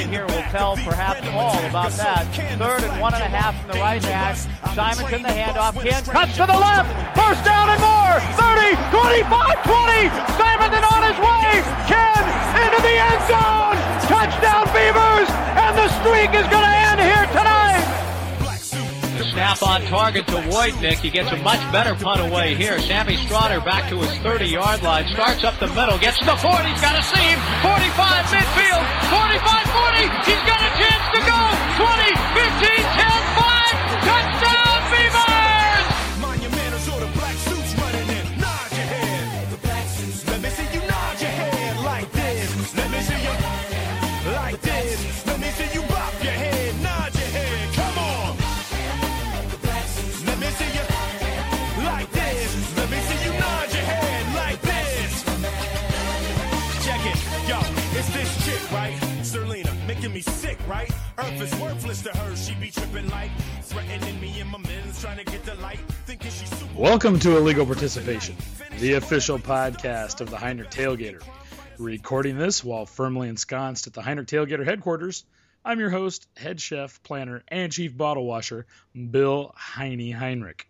right here will tell perhaps all about that. Third and one and a half from the right hash. Simonton the handoff. Ken cuts to the left. First down and more. 30, 25, 20. Simonton on his way. Ken into the end zone. Touchdown Beavers. And the streak is going to snap on target to Wojtnik. He gets a much better punt away here. Sammy Strotter back to his 30-yard line. Starts up the middle. Gets to the 40. He's got a seam. 45 midfield. 45-40. He's got a chance to go. 20, 15, 10, right? Earth is worthless to her. She be tripping like threatening me and my men's trying to get the light, thinking she's super. Welcome to Illegal Participation, the official podcast of the Heinrich Tailgater. Recording this while firmly ensconced at the Heinrich Tailgater headquarters, I'm your host, head chef, planner, and chief bottle washer, Bill Heine Heinrich.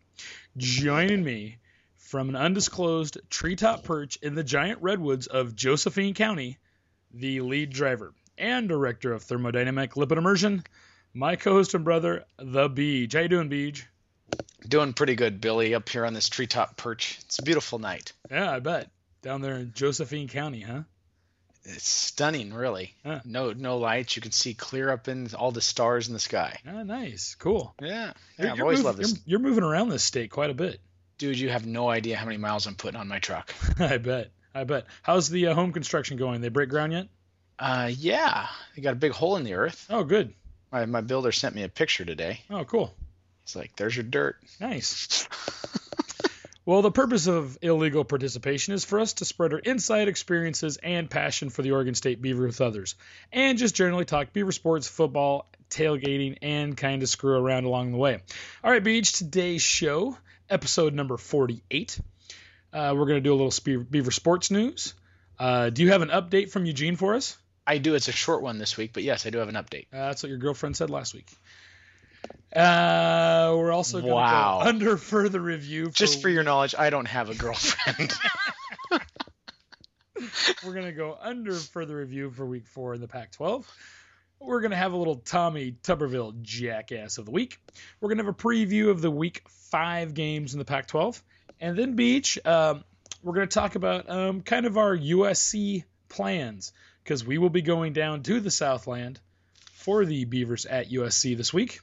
Joining me from an undisclosed treetop perch in the giant redwoods of Josephine County, the lead driver and director of thermodynamic lipid immersion, my co-host and brother, the Beej. How you doing, Beej? Doing pretty good, Billy, up here on this treetop perch. It's a beautiful night. Yeah, I bet. Down there in Josephine County, huh? It's stunning, really. Huh. No no lights. You can see clear up in all the stars in the sky. Ah, nice. Cool. Yeah. You're- yeah I've always mov- loved this. You're, you're moving around this state quite a bit. Dude, you have no idea how many miles I'm putting on my truck. I bet. I bet. How's the uh, home construction going? They break ground yet? Uh, yeah. They got a big hole in the earth. Oh, good. My, my builder sent me a picture today. Oh, cool. He's like, there's your dirt. Nice. well, the purpose of illegal participation is for us to spread our insight, experiences, and passion for the Oregon State Beaver with others, and just generally talk Beaver sports, football, tailgating, and kind of screw around along the way. All right, Beej, today's show, episode number 48. Uh, we're going to do a little Beaver sports news. Uh, do you have an update from Eugene for us? I do. It's a short one this week, but yes, I do have an update. Uh, that's what your girlfriend said last week. Uh, we're also going to Wow. go under further review. For, Just for your knowledge, I don't have a girlfriend. we're going to go under further review for week four in the Pac-12. We're going to have a little Tommy Tuberville jackass of the week. We're going to have a preview of the week five games in the Pac-12, and then Beej. Um, we're going to talk about um, kind of our USC plans because we will be going down to the Southland for the Beavers at USC this week.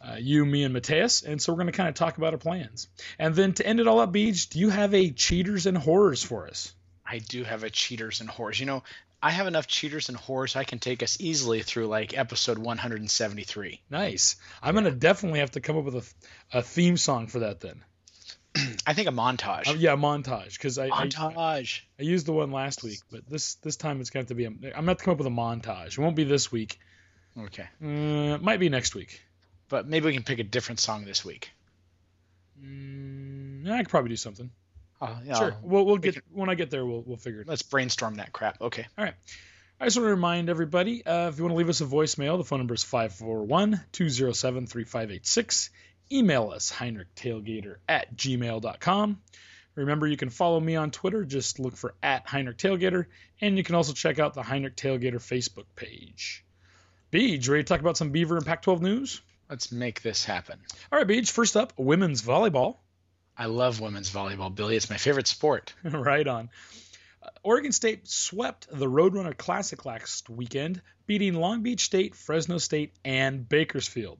Uh, you, me, and Mateus, and so we're going to kind of talk about our plans. And then to end it all up, Beej, do you have a cheaters and horrors for us? I do have a cheaters and horrors. You know, I have enough cheaters and horrors I can take us easily through like episode 173. Nice. I'm going to definitely have to come up with a, a theme song for that then. I think a montage. Uh, yeah, montage because I, I montage. I used the one last week, but this this time it's going to have to be. A, I'm going to have to come up with a montage. It won't be this week. Okay. Uh, it might be next week. But maybe we can pick a different song this week. Mm, I could probably do something. Oh, yeah. Sure. We'll we'll we get can- when I get there. We'll we'll figure it. out. Let's brainstorm that crap. Okay. All right. I just want to remind everybody uh, if you want to leave us a voicemail, the phone number is 541 207 3586. Email us, heinrichtailgater at gmail.com. Remember, you can follow me on Twitter. Just look for at Heinrich Tailgater. And you can also check out the Heinrich Tailgater Facebook page. Beej, ready to talk about some Beaver and Pac 12 news? Let's make this happen. All right, Beej, first up, women's volleyball. I love women's volleyball, Billy. It's my favorite sport. right on. Uh, Oregon State swept the Roadrunner Classic last weekend, beating Long Beach State, Fresno State, and Bakersfield.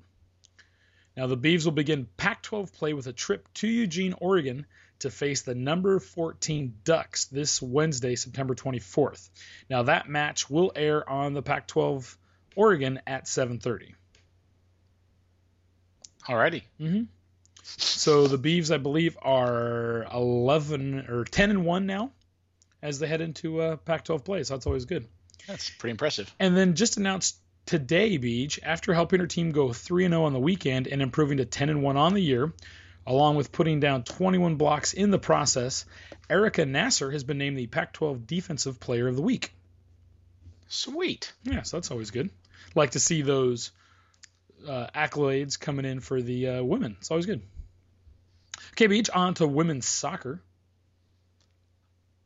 Now, the Beavs will begin Pac 12 play with a trip to Eugene, Oregon to face the number 14 Ducks this Wednesday, September 24th. Now, that match will air on the Pac 12 Oregon at 7:30. Alrighty. Mm-hmm. So the Beavs, I believe, are 11 or 10 and one now as they head into uh, Pac-12 play. So that's always good. That's pretty impressive. And then just announced today, Beej, after helping her team go 3 0 on the weekend and improving to 10 1 on the year, along with putting down 21 blocks in the process, Erica Nasser has been named the Pac-12 Defensive Player of the Week. Sweet. Yeah, so that's always good. Like to see those uh, accolades coming in for the uh, women. It's always good. Okay, Beej, on to women's soccer.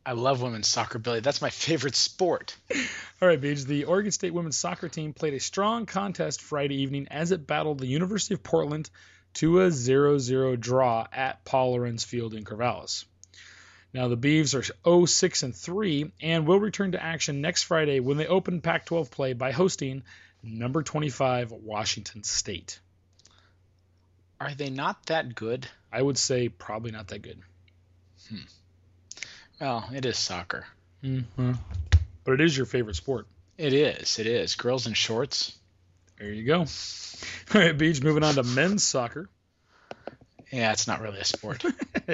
I love women's soccer, Billy. That's my favorite sport. All right, Beej. The Oregon State women's soccer team played a strong contest Friday evening as it battled the University of Portland to a 0-0 draw at Paul Lorenz Field in Corvallis. Now the Beavs are 0-6 and 3 and will return to action next Friday when they open Pac-12 play by hosting number 25 Washington State. Are they not that good? I would say probably not that good. Hmm. Well, it is soccer. Mm-hmm. But it is your favorite sport. It is. It is. Girls in shorts. There you go. All right, Beej. Moving on to men's soccer. Yeah, it's not really a sport.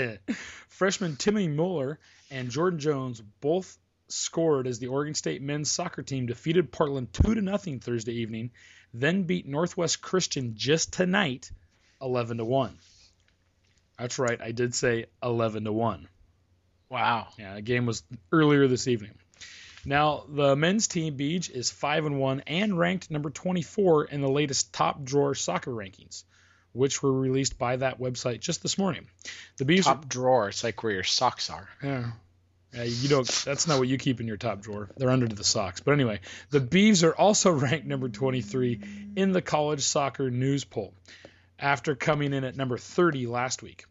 Freshman Timmy Mueller and Jordan Jones both scored as the Oregon State men's soccer team defeated Portland 2 to nothing Thursday evening, then beat Northwest Christian just tonight 11 to 1. That's right, I did say 11 to 1. Wow. Yeah, the game was earlier this evening. Now, the men's team Beej is 5 and 1 and ranked number 24 in the latest top drawer soccer rankings, which were released by that website just this morning. The Beavs Top drawer. It's like where your socks are. yeah. Yeah, you don't. That's not what you keep in your top drawer. They're under the socks. But anyway, the Beavs are also ranked number 23 in the college soccer news poll, after coming in at number 30 last week.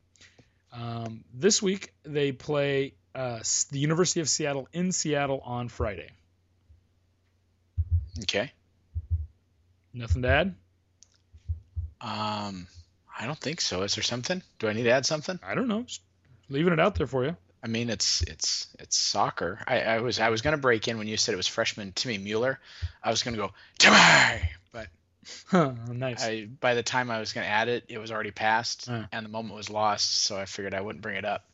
Um, this week they play uh, the University of Seattle in Seattle on Friday. Okay. Nothing to add? Um, I don't think so. Is there something? Do I need to add something? I don't know. Just leaving it out there for you. I mean, it's it's it's soccer. I, I was I was gonna break in when you said it was freshman Timmy Mueller. I was gonna go Timmy, Huh, nice. I by the time I was gonna add it, it was already passed, Uh. and the moment was lost. So I figured I wouldn't bring it up.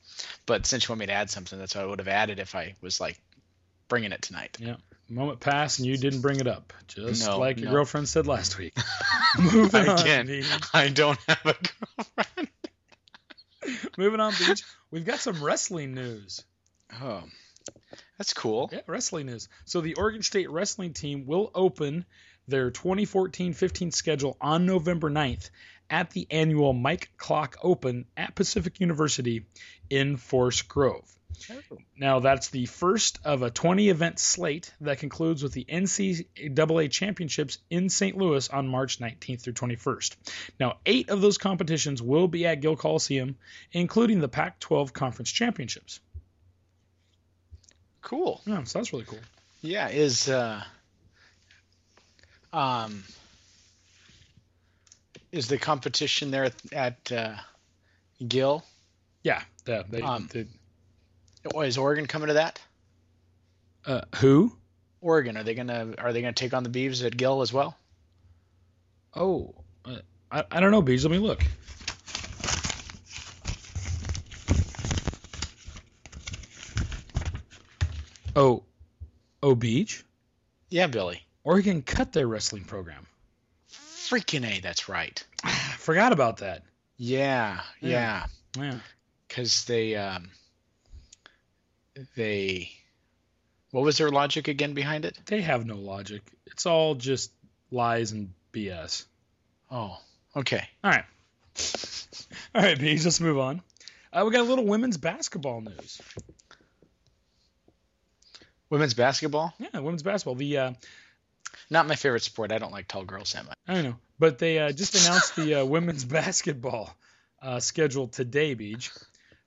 But since you want me to add something, that's what I would have added if I was like bringing it tonight. yeah. Moment passed and you didn't bring it up, just No, like your no. girlfriend said last week. Moving on, Again, Beej. I don't have a girlfriend. Moving on, Beej. We've got some wrestling news. Oh, that's cool. Yeah, wrestling news. So the Oregon State wrestling team will open their 2014-15 schedule on November 9th at the annual Mike Clock Open at Pacific University in Forest Grove. Now that's the first of a 20 event slate that concludes with the NCAA championships in St. Louis on March 19th through 21st. Now, eight of those competitions will be at Gill Coliseum, including the Pac-12 conference championships. Cool. Yeah, so that's really cool. Yeah, is uh um is the competition there at, at uh, Gill? Yeah, yeah. They, Um, they- Oh, Is Oregon coming to that? uh, who? Oregon, are they gonna are they gonna take on the Beavs at Gill as well? Oh, uh, I, I don't know, Beej. Let me look. Oh, oh, Beej. Yeah, Billy. Oregon cut their wrestling program. Freaking a, that's right. Forgot about that. Yeah, yeah, Yeah. because they um they what was their logic again behind it? They have no logic. It's all just lies and BS. Oh, okay. All right. All right, Beej. Let's move on. Uh, we got a little women's basketball news. Women's basketball, Yeah, women's basketball. The uh, not my favorite sport. I don't like tall girls that much. I don't know, but they uh, just announced the uh, women's basketball uh, schedule today, Beej.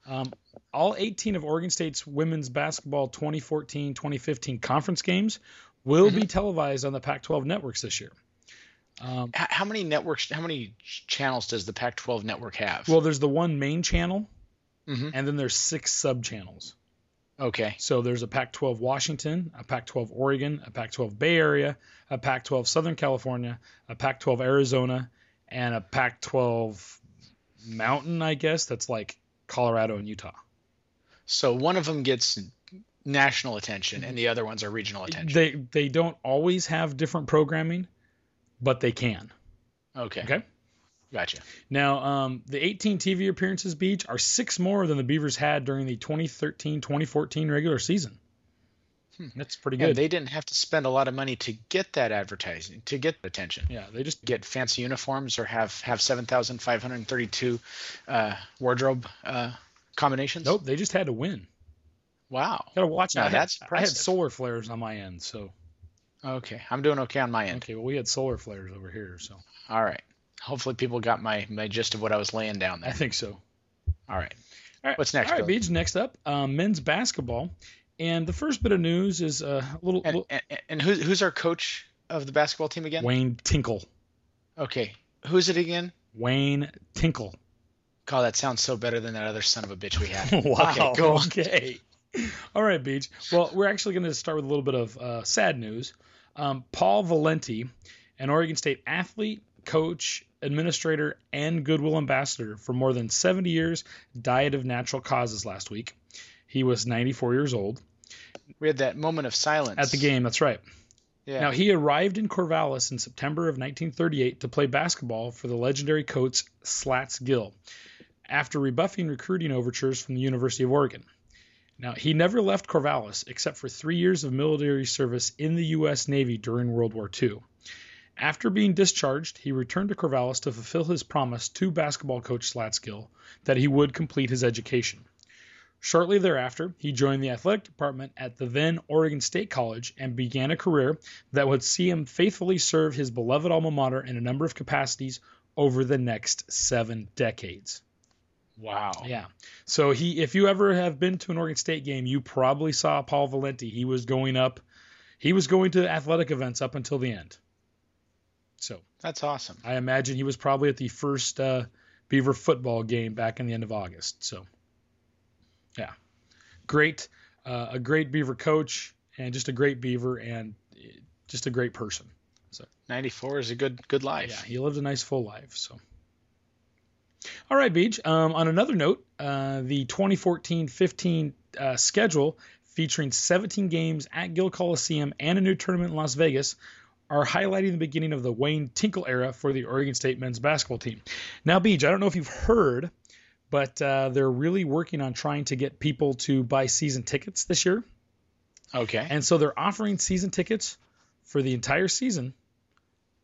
Um, all 18 of Oregon State's women's basketball 2014-2015 conference games will be televised on the Pac-12 networks this year. Um, how many networks? How many channels does the Pac-12 network have? well, there's the one main channel, Mhm. and then there's six sub channels. Okay. So there's a Pac-12 Washington, a Pac-12 Oregon, a Pac-12 Bay Area, a Pac-12 Southern California, a Pac-12 Arizona, and a Pac-12 Mountain, I guess. That's like Colorado and Utah. So one of them gets national attention, and the other ones are regional attention. They they don't always have different programming, but they can. okay. Okay. Gotcha. Now, um, the 18 TV appearances, Beej, are six more than the Beavers had during the 2013-2014 regular season. That's pretty good. they didn't have to spend a lot of money to get that advertising, to get attention. yeah, they just Get fancy uniforms or have have 7,532 uh, wardrobe uh, combinations. nope. They just had to win. Wow. Gotta watch. Now I had, that's I had solar flares on my end, so Okay, I'm doing okay on my end. okay. Well, we had solar flares over here, so All right. Hopefully, people got my my gist of what I was laying down there. I think so. All right. All right. What's next, All right? Beej. Next up, um, men's basketball, and the first bit of news is uh, a little, And little and, and who's who's our coach of the basketball team again? Wayne Tinkle. Okay, who's it again? Wayne Tinkle. God, that sounds so better than that other son of a bitch we had. wow. Okay, go. Okay. All right, Beej. Well, we're actually going to start with a little bit of uh, sad news. Um, Paul Valenti, an Oregon State athlete, coach, administrator, and goodwill ambassador for more than 70 years, died of natural causes last week. He was 94 years old We had that moment of silence at the game. That's right. Yeah. Now, he arrived in Corvallis in September of 1938 to play basketball for the legendary coach Slats Gill after rebuffing recruiting overtures from the University of Oregon. Now, he never left Corvallis except for three years of military service in the U.S. Navy during World War II. After being discharged, he returned to Corvallis to fulfill his promise to basketball coach Slats Gill that he would complete his education. Shortly thereafter, he joined the athletic department at the then Oregon State College and began a career that would see him faithfully serve his beloved alma mater in a number of capacities over the next seven decades. wow. Yeah. So he, if you ever have been to an Oregon State game, you probably saw Paul Valenti. He was going up, he was going to athletic events up until the end. So That's awesome. I imagine he was probably at the first uh, Beaver football game back in the end of August. So, yeah, great, uh, a great Beaver coach, and just a great Beaver, and uh, just a great person. So 94 is a good good life. Yeah, he lived a nice full life. So, all right, Beej. Um, on another note, uh, the 2014-15 uh, schedule featuring 17 games at Gill Coliseum and a new tournament in Las Vegas are highlighting the beginning of the Wayne Tinkle era for the Oregon State men's basketball team. Now, Beej, I don't know if you've heard, but uh, they're really working on trying to get people to buy season tickets this year. Okay. And so they're offering season tickets for the entire season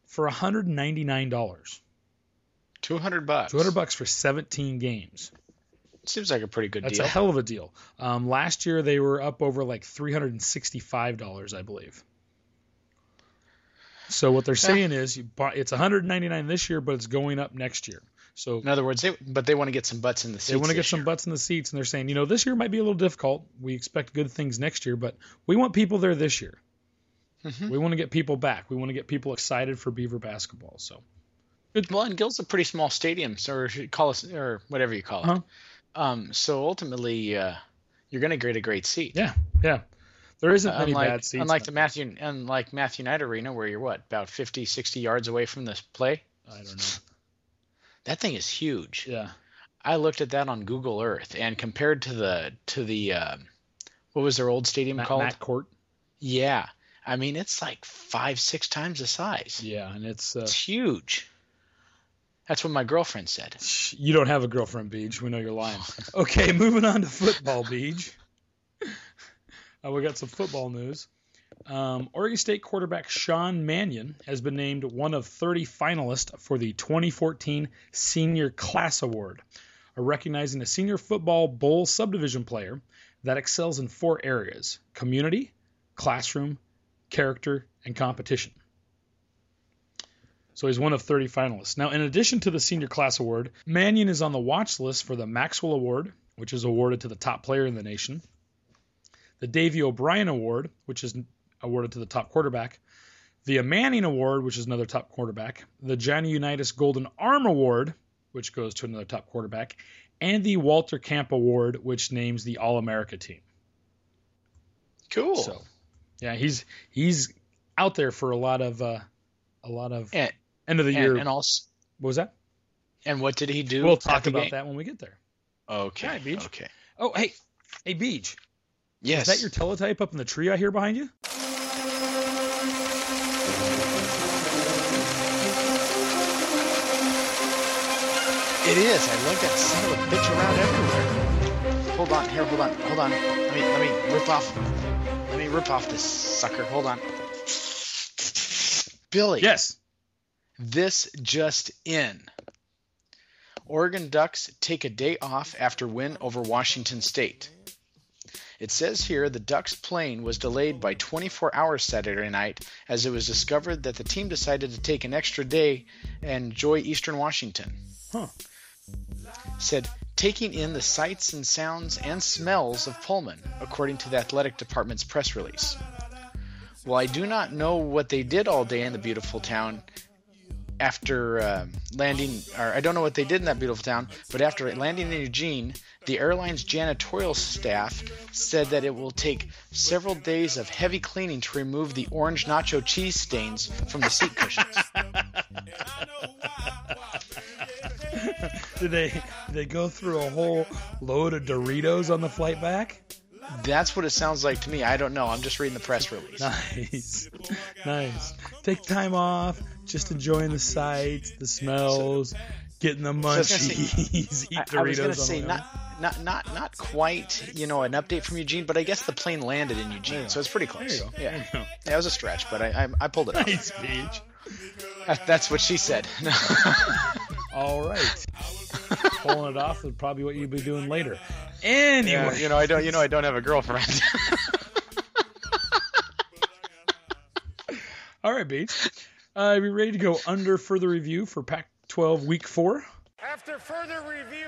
for $199. 200 bucks. 200 bucks for 17 games. Seems like a pretty good That's deal. That's a hell of a deal. Um, last year they were up over like $365, I believe. So what they're saying is you buy, it's 199 this year, but it's going up next year. So In other words, they but they want to get some butts in the seats. they want to get some year. butts in the seats, and they're saying, you know, this year might be a little difficult. We expect good things next year, but we want people there this year. Mhm. We want to get people back. We want to get people excited for Beaver basketball. So Well, and Gill's a pretty small stadium, so call us or whatever you call it. Uh-huh. Um, so ultimately, uh, you're going to get a great seat. yeah, yeah, there isn't many unlike, bad seats. unlike the Matthew, unlike Matthew Knight Arena, where you're what about 50, 60 yards away from this play. I don't know. That thing is huge. Yeah. I looked at that on Google Earth, and compared to the to the um, what was their old stadium Matt, called? Mac Court. Yeah, I mean it's like five, six times the size. Yeah, and it's uh, It's huge. That's what my girlfriend said. you don't have a girlfriend, Beej. We know you're lying. Okay, moving on to football, Beej. Uh, we got some football news. Um, Oregon State quarterback Sean Mannion has been named one of 30 finalists for the 2014 Senior Class Award, recognizing a senior football bowl subdivision player that excels in four areas community, classroom, character, and competition. So he's one of 30 finalists. Now, in addition to the Senior Class Award, Mannion is on the watch list for the Maxwell Award, which is awarded to the top player in the nation, the Davy O'Brien Award, which is awarded to the top quarterback, the Manning Award, which is another top quarterback, the Johnny Unitas Golden Arm Award, which goes to another top quarterback, and the Walter Camp Award, which names the All America team. Cool. So, yeah, he's he's out there for a lot of uh, a lot of and, end of the and, year. and also, what was that? and what did he do? We'll talk about game? that when we get there. Okay. Beej. Okay. Oh, hey, hey, Beej. Yes. Is that your teletype up in the tree I hear behind you? It is. I lug that son of a bitch around everywhere. Hold on. Here. Hold on. Hold on. Let me. Let me rip off. Let me rip off this sucker. Hold on. Billy. Yes. This just in. Oregon Ducks take a day off after win over Washington State. It says here the Ducks plane was delayed by 24 hours Saturday night as it was discovered that the team decided to take an extra day and enjoy Eastern Washington. Huh. Said taking in the sights and sounds and smells of Pullman, according to the athletic department's press release. While I do not know what they did all day in the beautiful town, after um landing, or I don't know what they did in that beautiful town, but after landing in Eugene, the airline's janitorial staff said that it will take several days of heavy cleaning to remove the orange nacho cheese stains from the seat cushions. Did they did they go through a whole load of Doritos on the flight back? That's what it sounds like to me. I don't know. I'm just reading the press release. Nice, nice. Take time off, just enjoying the sights, the smells, getting the I munchies, eat I, Doritos. I was gonna say not, not not not quite you know an update from Eugene, but I guess the plane landed in Eugene, so it's pretty close. Yeah. There you go. yeah, it was a stretch, but I I, I pulled it off. Nice Beej. That- That's what she said. All right. Pulling it off is probably what you'd be doing later. Anyway, Yeah, you know I don't you know I don't have a girlfriend. all right, Beej. Uh, are we ready to go under further review for Pac-12 Week Four? After further review,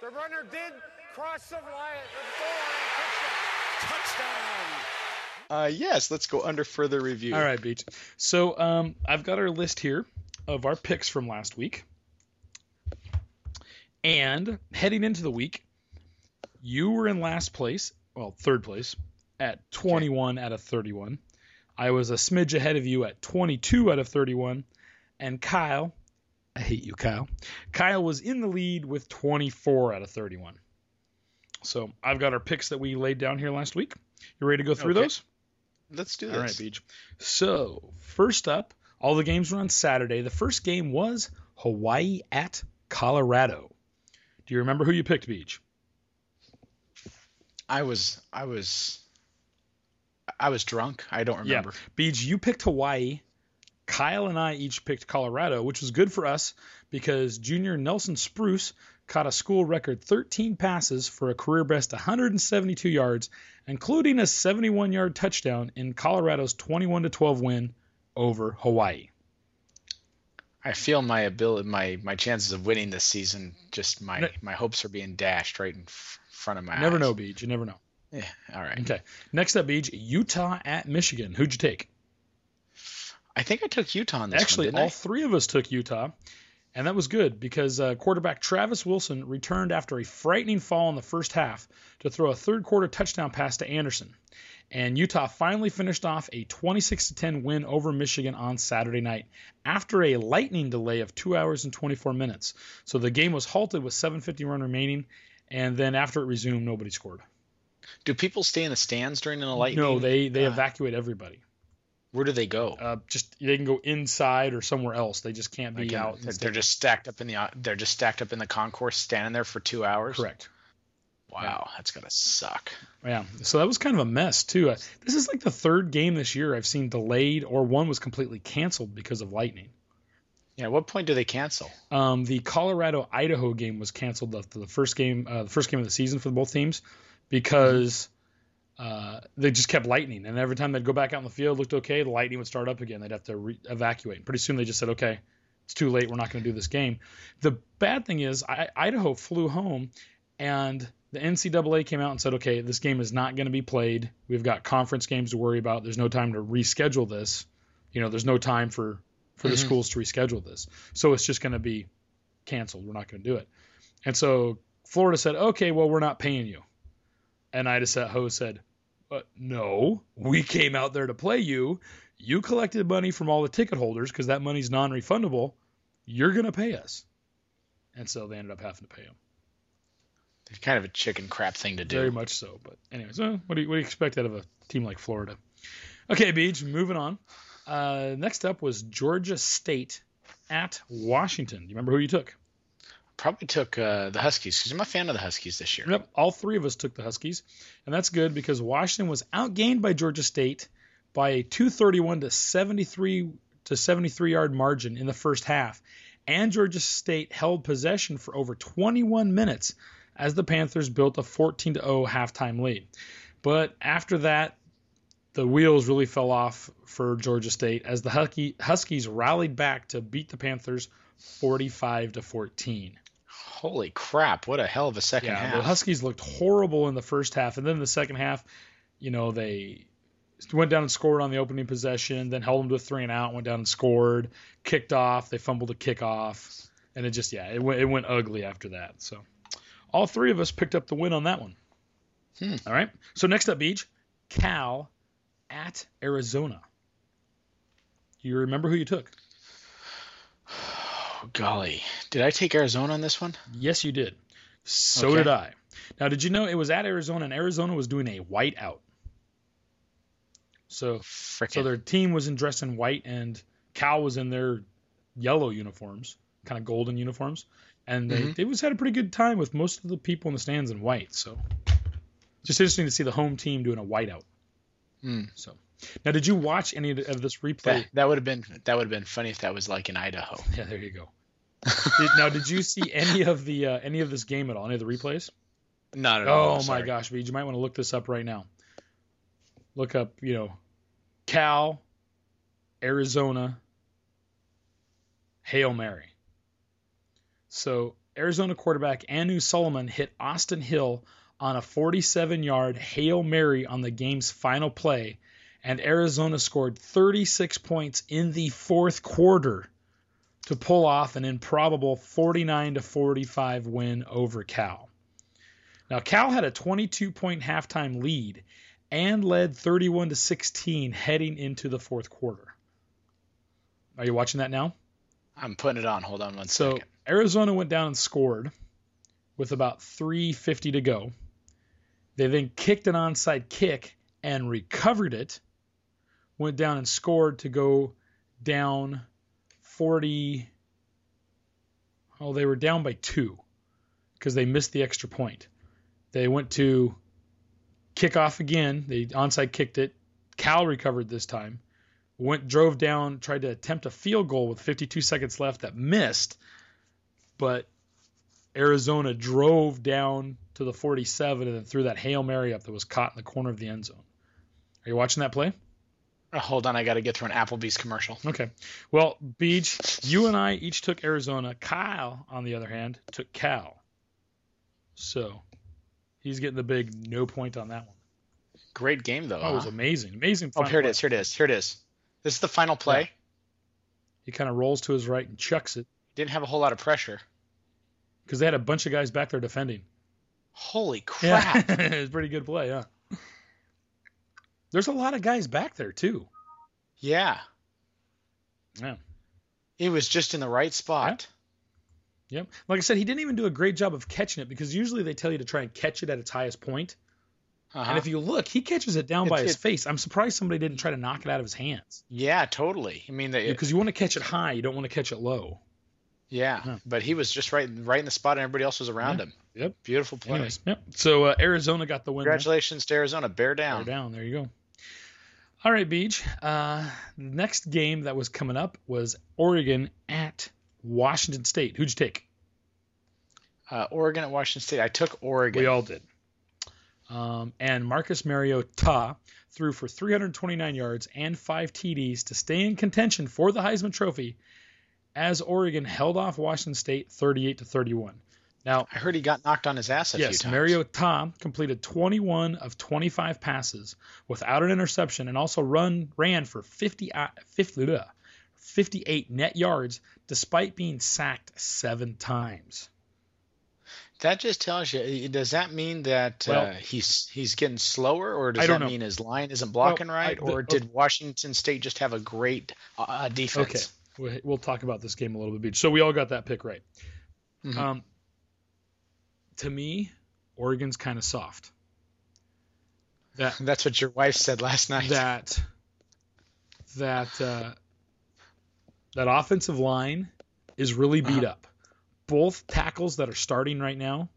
the runner did cross the line, the goal line, touchdown. uh, yes, let's go under further review. All right, Beej. So um, I've got our list here of our picks from last week. And heading into the week, you were in last place, well, third place, at 21 out of 31. I was a smidge ahead of you at 22 out of 31. And Kyle, I hate you, Kyle. Kyle was in the lead with 24 out of 31. So I've got our picks that we laid down here last week. You ready to go through Okay. those? Let's do this. All right, Beej. So, first up, all the games were on Saturday. The first game was Hawaii at Colorado. Do you remember who you picked, Beej? I was I was I was drunk. I don't remember. Yeah. Beej, you picked Hawaii. Kyle and I each picked Colorado, which was good for us because junior Nelson Spruce caught a school record 13 passes for a career best 172 yards, including a 71 yard touchdown in Colorado's 21 12 win over Hawaii. I feel my ability, my my chances of winning this season, just my my hopes are being dashed right in f- front of my Never eyes. Never know, Beej. You never know. Yeah. All right. Okay. Next up, Beej, Utah at Michigan. Who'd you take? I think I took Utah on this Actually, one, all I? three of us took Utah, and that was good because uh, quarterback Travis Wilson returned after a frightening fall in the first half to throw a third quarter touchdown pass to Anderson. And Utah finally finished off a 26 10 win over Michigan on Saturday night after a lightning delay of 2 hours and 24 minutes. So the game was halted with 7:50 run remaining, and then after it resumed, nobody scored. Do people stay in the stands during the lightning? No, they they Uh, evacuate everybody. Where do they go? Uh, just they can go inside or somewhere else. They just can't be out. they're, they're just stacked up in the they're just stacked up in the concourse, standing there for two hours. correct. Wow, that's gotta suck. Yeah, so that was kind of a mess too. Uh, this is like the third game this year I've seen delayed, or one was completely canceled because of lightning. Yeah. At what point do they cancel? Um, the Colorado Idaho game was canceled the, the first game, uh, the first game of the season for both teams, because uh, they just kept lightning, and every time they'd go back out in the field, looked okay, the lightning would start up again. They'd have to re- evacuate. And pretty soon they just said, okay, it's too late. We're not going to do this game. The bad thing is I, Idaho flew home, and the NCAA came out and said, okay, this game is not going to be played. We've got conference games to worry about. There's no time to reschedule this. You know, there's no time for for the Mhm. schools to reschedule this, so it's just going to be canceled. We're not going to do it. And so Florida said, okay, well, we're not paying you. And Idaho said, but no, we came out there to play you. You collected money from all the ticket holders because that money's non-refundable. You're going to pay us. And so they ended up having to pay him. It's kind of a chicken crap thing to do. Very much so. But anyways, uh, what do you what do you expect out of a team like Florida? Okay, Beej, moving on. Uh, next up was Georgia State at Washington. Do you remember who you took? Probably took uh, the Huskies because I'm a fan of the Huskies this year. Yep, all three of us took the Huskies, and that's good because Washington was outgained by Georgia State by a 231 to 73 to 73 yard margin in the first half, and Georgia State held possession for over 21 minutes as the Panthers built a 14 to 0 halftime lead. But after that, the wheels really fell off for Georgia State as the Huskies rallied back to beat the Panthers 45 to 14. Holy crap! What a hell of a second Yeah, half. the Huskies looked horrible in the first half, and then in the second half, you know, they went down and scored on the opening possession, then held them to a three and out, went down and scored, kicked off, they fumbled a kickoff, and it just yeah, it went it went ugly after that. So all three of us picked up the win on that one. Hmm. All right. So next up, Beej, Cal at Arizona. You remember who you took? Oh, golly, did I take Arizona on this one? Yes, you did. So Okay. did I. Now, did you know it was at Arizona, and Arizona was doing a white out. So, Frickin' so their team was in dressed in white, and Cal was in their yellow uniforms, kind of golden uniforms, and they Mhm. they was had a pretty good time with most of the people in the stands in white. So, just interesting to see the home team doing a white out. Hmm. So, now did you watch any of this replay? that that would have been that would have been funny if that was like in Idaho. Yeah, there you go. Did- now, did you see any of the uh, any of this game at all? Any of the replays? Not at all. Oh my gosh, Beej, you might want to look this up right now. Look up, you know, Cal, Arizona, Hail Mary. So Arizona quarterback Anu Solomon hit Austin Hill on a 47-yard Hail Mary on the game's final play, and Arizona scored 36 points in the fourth quarter to pull off an improbable 49 to 45 win over Cal. Now Cal had a 22 point halftime lead and led 31 to 16 heading into the fourth quarter. Are you watching that now? I'm putting it on. Hold on one So second. Arizona went down and scored with about 350 to go. They then kicked an onside kick and recovered it. Went down and scored to go down 40. Oh, they were down by two because they missed the extra point. They went to kick off again. They onside kicked it. Cal recovered this time. Went drove down, tried to attempt a field goal with 52 seconds left that missed, but Arizona drove down to the 47 and then threw that Hail Mary up that was caught in the corner of the end zone. Are you watching that play? Oh, hold on, I got to get through an Applebee's commercial. Okay. Well, Beach, you and I each took Arizona. Kyle, on the other hand, took Cal. So he's getting the big no point on that one. Great game though. Oh, it was huh? amazing. Amazing. Oh, here it play. is. Here it is. Here it is. This is the final play. Yeah. He kind of rolls to his right and chucks it Didn't have a whole lot of pressure. because they had a bunch of guys back there defending. Holy crap! Yeah. it was a pretty good play, huh? There's a lot of guys back there too. yeah. Yeah. He was just in the right spot. Yep. Like I said, he didn't even do a great job of catching it because usually they tell you to try and catch it at its highest point. Uh-huh. And if you look, he catches it down by his it- face. I'm surprised somebody didn't try to knock it out of his hands. yeah, totally. I mean, Because you want to catch it high, you don't want to catch it low. yeah, Yeah. but he was just right, right in the spot, and everybody else was around Yeah. him. Yep. Beautiful play. Anyways, yep. So uh, Arizona got the win. there. Congratulations to Arizona. Bear down. They're down. There you go. All right, Beej. Uh, the next game that was coming up was Oregon at Washington State. Who'd you take? Uh, Oregon at Washington State. I took Oregon. We all did. Um, and Marcus Mariota threw for 329 yards and five TDs to stay in contention for the Heisman Trophy as Oregon held off Washington State 38 to 31. Now, I heard he got knocked on his ass a few yes, Mariota completed 21 of 25 passes without an interception and also run ran for 50, uh, 50 58 net yards despite being sacked seven times. That just tells you. Does that mean that Well- uh, he's he's getting slower, or does I that know. mean his line isn't blocking Well, I- right, the- or did Washington State just have a great uh, uh, defense? Okay, we- we'll talk about this game a little bit. So we all got that pick right. Mhm. Um, to me, Oregon's kind of soft. That That's what your wife said last night. that that uh, that offensive line is really beat Uh-huh. up. Both tackles that are starting right now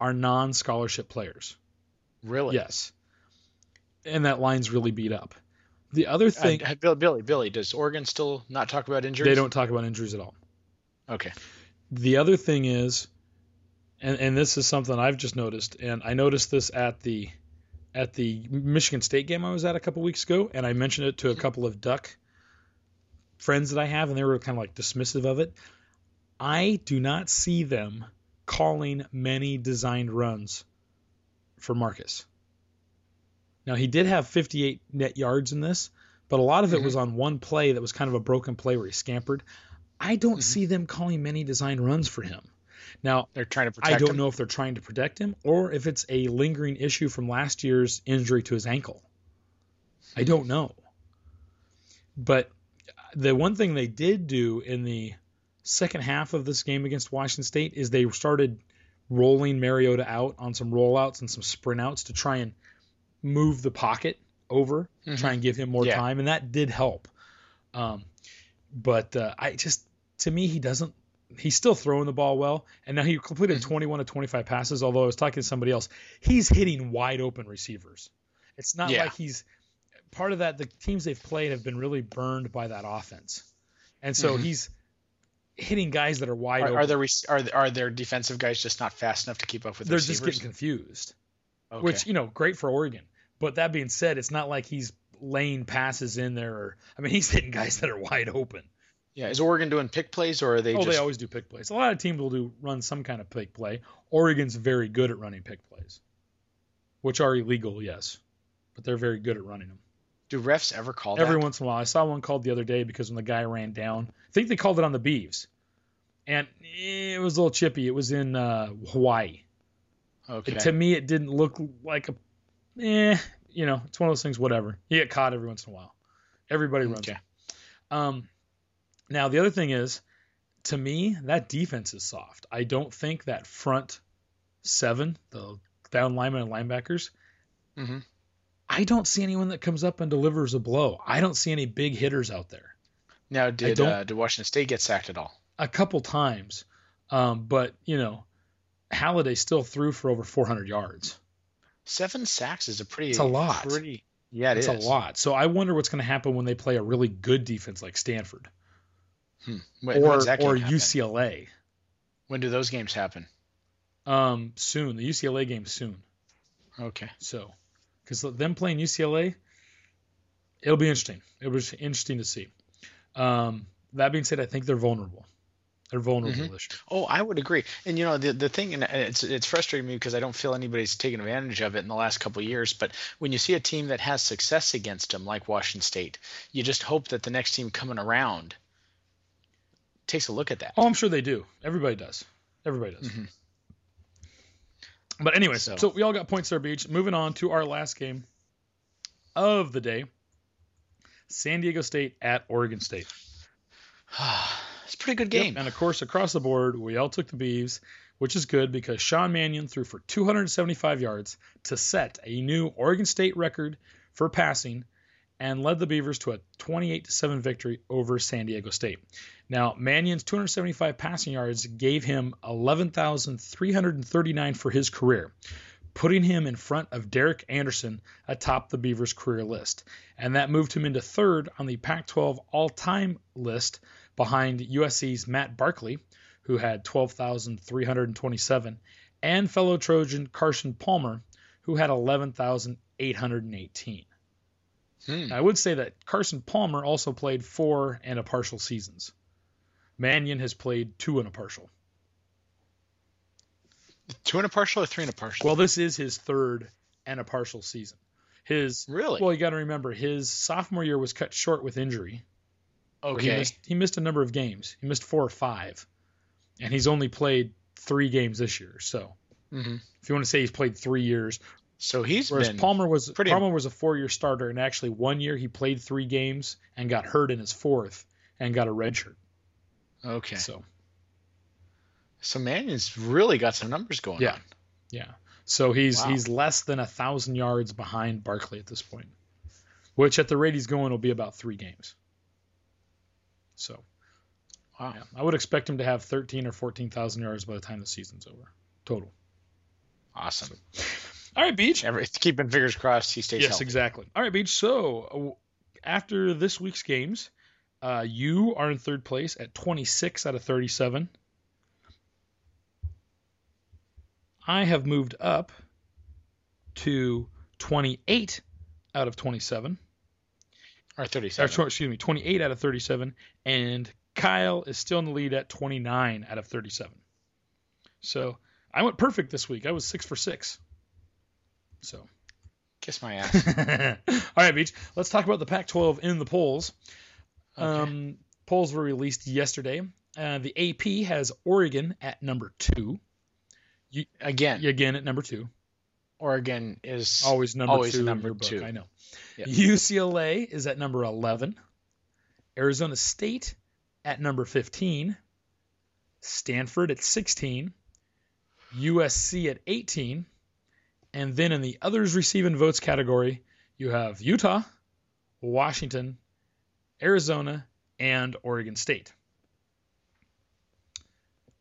are non-scholarship players. really? Yes, and that line's really beat up. The other thing Uh, Billy, Billy, Billy, does Oregon still not talk about injuries? they don't talk about injuries at all. Okay. The other thing is, and, and this is something I've just noticed, and I noticed this at the at the Michigan State game I was at a couple weeks ago, and I mentioned it to a couple of Duck friends that I have, and they were kind of like dismissive of it. I do not see them calling many designed runs for Marcus. Now he did have 58 net yards in this, but a lot of it Mhm. was on one play that was kind of a broken play where he scampered. I don't Mhm. see them calling many designed runs for him. Now, They're trying to protect I don't him. know if they're trying to protect him or if it's a lingering issue from last year's injury to his ankle. I don't know. But the one thing they did do in the second half of this game against Washington State is they started rolling Mariota out on some rollouts and some sprint outs to try and move the pocket over, Mhm. try and give him more Yeah. time, and that did help. Um, but uh, I just, to me, he doesn't. He's still throwing the ball well, and now he completed Mhm. 21 to 25 passes. Although I was talking to somebody else, he's hitting wide open receivers. It's not Yeah. like he's part of that. The teams they've played have been really burned by that offense, and so Mhm. he's hitting guys that are wide Are, open. are their rec- are are their defensive guys just not fast enough to keep up with the They're just getting confused. okay. which you know great for Oregon. But that being said, it's not like he's laying passes in there. Or, I mean, he's hitting guys that are wide open. Yeah, is Oregon doing pick plays or are they oh, just they always do pick plays. A lot of teams will do run some kind of pick play. Oregon's very good at running pick plays, which are illegal, yes, but they're very good at running them. do refs ever call Every that? once in a while, I saw one called the other day because when the guy ran down, I think they called it on the Beavs, and it was a little chippy. It was in uh, Hawaii. Okay. To me, it didn't look like a, eh, you know, it's one of those things. Whatever. You get caught every once in a while. Everybody runs. Okay. Um, now the other thing is, to me, that defense is soft. I don't think that front seven, the down linemen and linebackers, Mhm. I don't see anyone that comes up and delivers a blow. I don't see any big hitters out there. Now, did uh, did Washington State get sacked at all? A couple times, um, but you know, Halliday still threw for over 400 yards. Seven sacks is a pretty. It's a lot. Pretty. Yeah, it It's is. a lot. So I wonder what's going to happen when they play a really good defense like Stanford Hmm. When, or or happen? UCLA. When do those games happen? Um, soon the UCLA game soon. Okay. So, because them playing UCLA, it'll be interesting. It was interesting to see. Um, that being said, I think they're vulnerable. They're vulnerable Mhm. this year. Oh, I would agree. And you know, the the thing, and it's it's frustrating me because I don't feel anybody's taken advantage of it in the last couple of years. But when you see a team that has success against them, like Washington State, you just hope that the next team coming around takes a look at that. Oh, I'm sure they do. Everybody does. Everybody does. Mhm. But anyway, so. So- we all got points there, Beej. Moving on to our last game of the day. San Diego State at Oregon State. it's a pretty good Yep, game. And of course, across the board, we all took the Beavs, which is good because Sean Mannion threw for 275 yards to set a new Oregon State record for passing and led the Beavers to a 28 7 victory over San Diego State. Now, Mannion's 275 passing yards gave him 11,339 for his career, putting him in front of Derek Anderson atop the Beavers' career list. And that moved him into third on the Pac 12 all time list behind USC's Matt Barkley, who had 12,327, and fellow Trojan Carson Palmer, who had 11,818. Hmm. I would say that Carson Palmer also played four and a partial seasons. Mannion has played two and a partial. Two and a partial or three and a partial? Well, this is his third and a partial season. His Really? well, you got to remember his sophomore year was cut short with injury. where He okay. missed, he missed a number of games. He missed four or five, and he's only played three games this year. So hmm if you want to say he's played three years, So he's whereas Palmer was pretty- Palmer was a four-year starter, and actually one year he played three games and got hurt in his fourth and got a red shirt. Okay. So So Mannion's really got some numbers going Yeah. on. yeah, so he's Wow. he's less than a thousand yards behind Barkley at this point, which at the rate he's going will be about three games. So Wow. yeah, I would expect him to have thirteen or fourteen thousand yards by the time the season's over total. Awesome. All right, Beej. Every, keeping fingers crossed he stays Yes, healthy. exactly. All right, Beej. So uh, after this week's games, uh, you are in third place at 26 out of 37. I have moved up to 28 out of 27. Or Or, 37. tw- excuse me, 28 out of 37. And Kyle is still in the lead at 29 out of 37. So I went perfect this week. I was six for six. So. Kiss my ass. All right, Beej. Let's talk about the Pac-12 in the polls. Okay. Um, polls were released yesterday. Uh, the AP has Oregon at number two. Again, Again at number two. Oregon is Always number always two number your book. two. I know. Yep. UCLA is at number 11. Arizona State at number 15. Stanford at 16. USC at 18. And then in the others receiving votes category, you have Utah, Washington, Arizona, and Oregon State.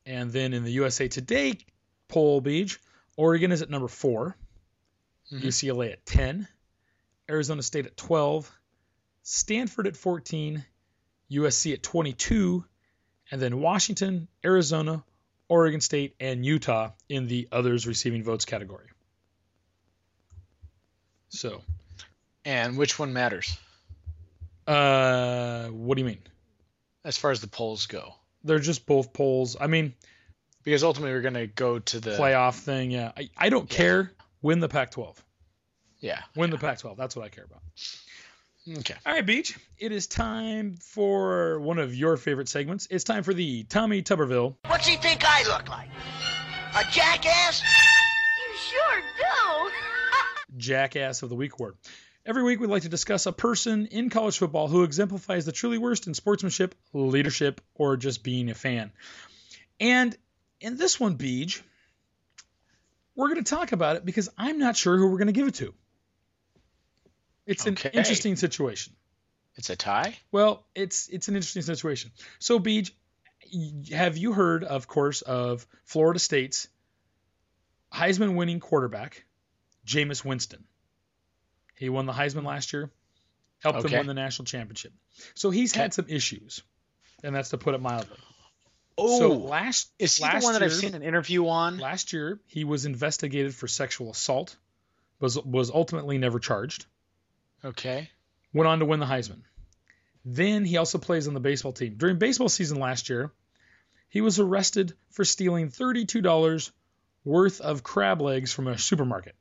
And then in the USA Today poll, Beej, Oregon is at number 4. Mhm. UCLA at 10, Arizona State at 12, Stanford at 14, USC at 22, and then Washington, Arizona, Oregon State, and Utah in the others receiving votes category. So, And which one matters uh, what do you mean? as far as the polls go? They're just both polls. I mean, Because ultimately we're going to go to the playoff thing. Yeah, I, I don't Yeah. care. Win the Pac-12. Yeah. Win the Pac-12. That's what I care about. Okay. All right, Beej. It is time for one of your favorite segments. It's time for the Tommy Tuberville What's he think I look like? A jackass? You sure do. Jackass of the Week award. Every week, we'd like to discuss a person in college football who exemplifies the truly worst in sportsmanship, leadership, or just being a fan. And in this one, Beej, we're going to talk about it because I'm not sure who we're going to give it to. It's an interesting situation. It's a tie? Well, it's it's an interesting situation. So, Beej, have you heard, of course, of Florida State's Heisman winning quarterback, Jameis Winston? He won the Heisman last year, helped them win the national championship. So he's had some issues, and that's to put it mildly. Oh, so last is he last the one that year, I've seen an interview on? Last year, he was investigated for sexual assault, was was ultimately never charged. Okay. went on to win the Heisman. Then he also plays on the baseball team. During baseball season last year, he was arrested for stealing $32 worth of crab legs from a supermarket.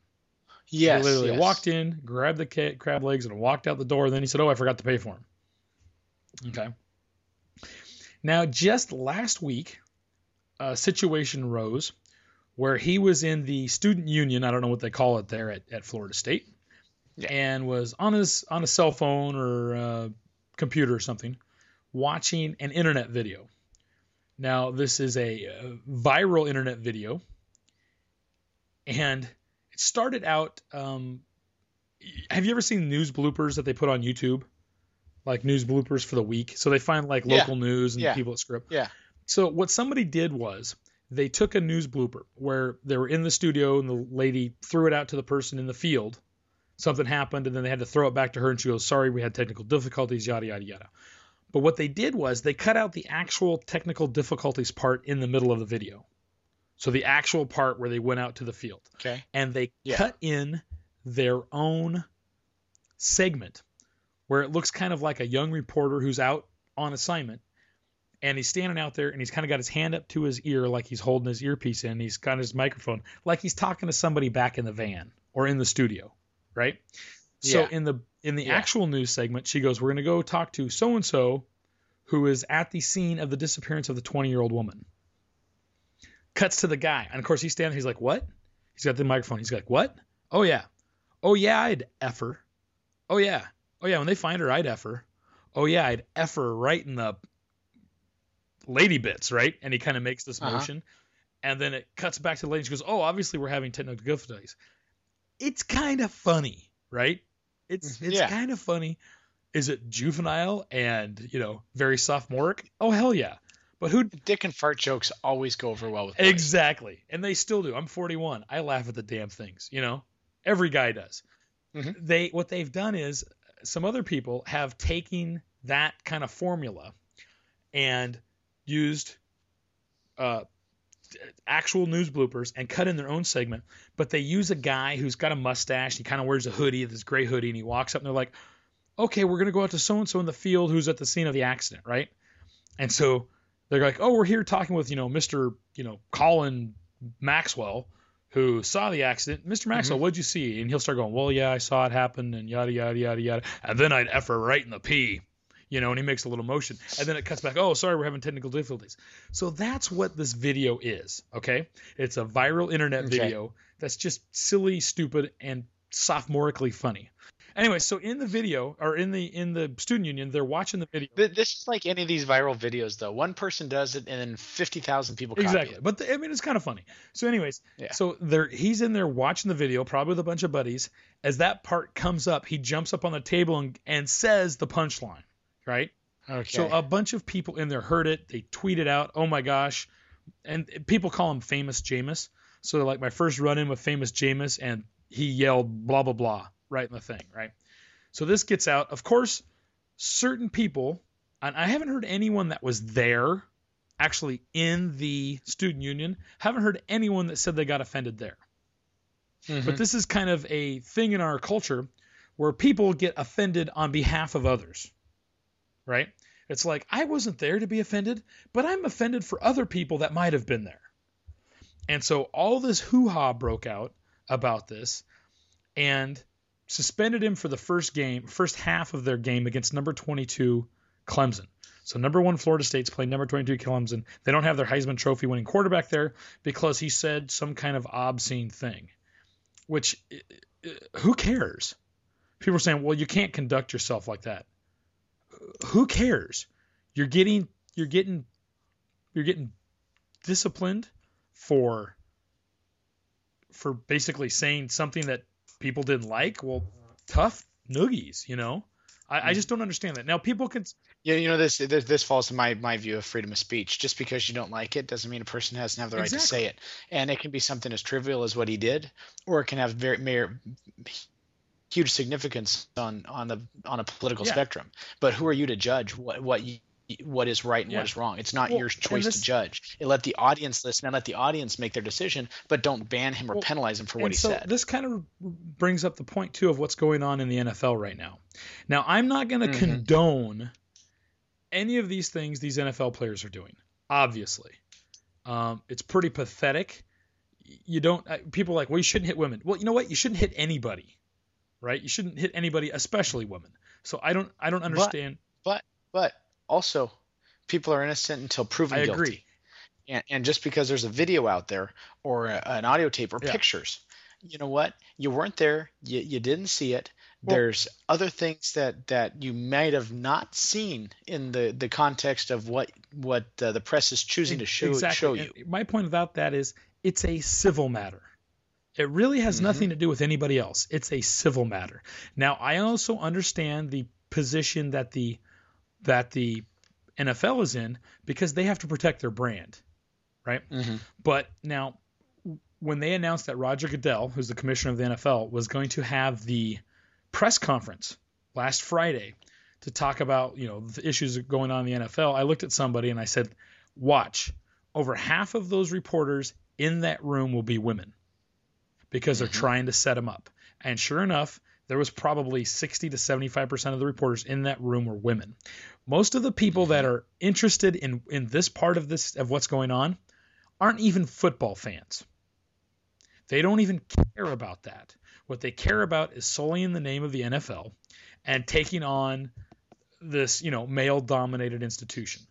Yes. he literally yes. walked in, grabbed the crab legs, and walked out the door. Then he said, "Oh, I forgot to pay for them." Okay. Now, just last week, a situation rose where he was in the student union. I don't know what they call it there at, at Florida State, Yeah. and was on his on a cell phone or uh, computer or something, watching an internet video. Now, this is a uh, viral internet video, and it started out. Um, have you ever seen news bloopers that they put on YouTube? Like news bloopers for the week. So they find like Yeah. local news and Yeah. people at script. Yeah. So what somebody did was they took a news blooper where they were in the studio and the lady threw it out to the person in the field. Something happened and then they had to throw it back to her and she goes, "Sorry, we had technical difficulties." Yada yada yada. But what they did was they cut out the actual technical difficulties part in the middle of the video. So the actual part where they went out to the field Okay. and they Yeah. cut in their own segment where it looks kind of like a young reporter who's out on assignment and he's standing out there and he's kind of got his hand up to his ear like he's holding his earpiece in. And he's got his microphone like he's talking to somebody back in the van or in the studio, right? So Yeah. in the in the Yeah. actual news segment, she goes, "We're going to go talk to so and so, who is at the scene of the disappearance of the 20 year old woman." Cuts to the guy, and of course he's standing. He's like, "What?" He's got the microphone. He's like, "What? Oh yeah, oh yeah, I'd effer. Oh yeah, oh yeah. When they find her, I'd effer. Oh yeah, I'd effer right in the lady bits, right?" And he kind of makes this Uh-huh. motion, and then it cuts back to the lady. She goes, "Oh, obviously we're having technical difficulties." It's kind of funny, right? It's it's Yeah. kind of funny. Is it juvenile and you know very sophomoric? Oh hell yeah! But who Dick and fart jokes always go over well with boys. exactly? And they still do. I'm 41. I laugh at the damn things. You know, every guy does. Mhm. They what they've done is some other people have taken that kind of formula and used uh, actual news bloopers and cut in their own segment, but they use a guy who's got a mustache. He kind of wears a hoodie, this gray hoodie, and he walks up and they're like, okay, we're going to go out to so and so in the field who's at the scene of the accident, right? And so they're like, oh, we're here talking with, you know, Mr. You know, Colin Maxwell, who saw the accident. Mr. Mm-hmm. Maxwell, what'd you see? And he'll start going, well, yeah, I saw it happen and yada, yada, yada, yada. And then I'd F her right in the P, you know, and he makes a little motion. And then it cuts back, oh, sorry, we're having technical difficulties. So that's what this video is, okay? It's a viral internet Okay. video that's just silly, stupid, and sophomorically funny. Anyway, so in the video or in the in the student union, they're watching the video. Th- This is like any of these viral videos, though. One person does it, and then fifty thousand people copy Exactly. it. But the, I mean, it's kind of funny. So, anyways, Yeah. so there he's in there watching the video, probably with a bunch of buddies. As that part comes up, he jumps up on the table and, and says the punchline, right? Okay. So a bunch of people in there heard it. They tweeted out, "Oh my gosh!" And people call him Famous Jameis. So like my first run in with Famous Jameis, and he yelled blah blah blah right in the thing, right? So this gets out. Of course, certain people, and I haven't heard anyone that was there, actually in the student union, haven't heard anyone that said they got offended there. Mhm. But this is kind of a thing in our culture where people get offended on behalf of others. Right? It's like, I wasn't there to be offended, but I'm offended for other people that might have been there. And so all this hoo ha broke out about this and suspended him for the first game, first half of their game against number 22 Clemson. So number one Florida State's playing number 22 Clemson. They don't have their Heisman Trophy winning quarterback there because he said some kind of obscene thing which uh, who cares? People are saying, well, you can't conduct yourself like that. Who cares? You're getting you're getting you're getting disciplined for for basically saying something that people didn't like. Well, tough noogies, you know. I, I mm. just don't understand that. Now people can Yeah, you know this, this this falls to my my view of freedom of speech. Just because you don't like it doesn't mean a person doesn't have the right to say it. And it can be something as trivial as what he did, or it can have very, very huge significance on on the on a political Yeah. spectrum. But who are you to judge what what you, what is right and Yeah. what is wrong? It's not Well, your choice this- to judge. It let the audience listen and let the audience make their decision, but don't ban him or Well, penalize him for what he so said. This kind of brings up the point too of what's going on in the NFL right now. Now, I'm not going to Mhm. condone any of these things these NFL players are doing. Obviously, um, it's pretty pathetic. You don't. uh, People are like, well, you shouldn't hit women. Well, you know what? You shouldn't hit anybody, right? You shouldn't hit anybody, especially women. So I don't. I don't understand. But but also, people are innocent until proven I guilty. agree. And, and just because there's a video out there or a, an audio tape or Yeah. pictures, you know what? You weren't there. You, you didn't see it. Well- there's other things that, that you might have not seen in the, the context of what what uh, the press is choosing to show exactly. show you. And my point about that is it's a civil matter. It really has Mhm. nothing to do with anybody else. It's a civil matter. Now, I also understand the position that the that the NFL is in because they have to protect their brand, right? Mhm. But now, when they announced that Roger Goodell, who's the commissioner of the NFL, was going to have the press conference last Friday to talk about you know the issues going on in the NFL, I looked at somebody and I said, "Watch, over half of those reporters in that room will be women because they're trying to set them up." And sure enough, there was probably 60 to 75% of the reporters in that room were women. Most of the people that are interested in in this part of this of what's going on aren't even football fans. They don't even care about that. What they care about is solely in the name of the NFL and taking on this, you know, male dominated institution,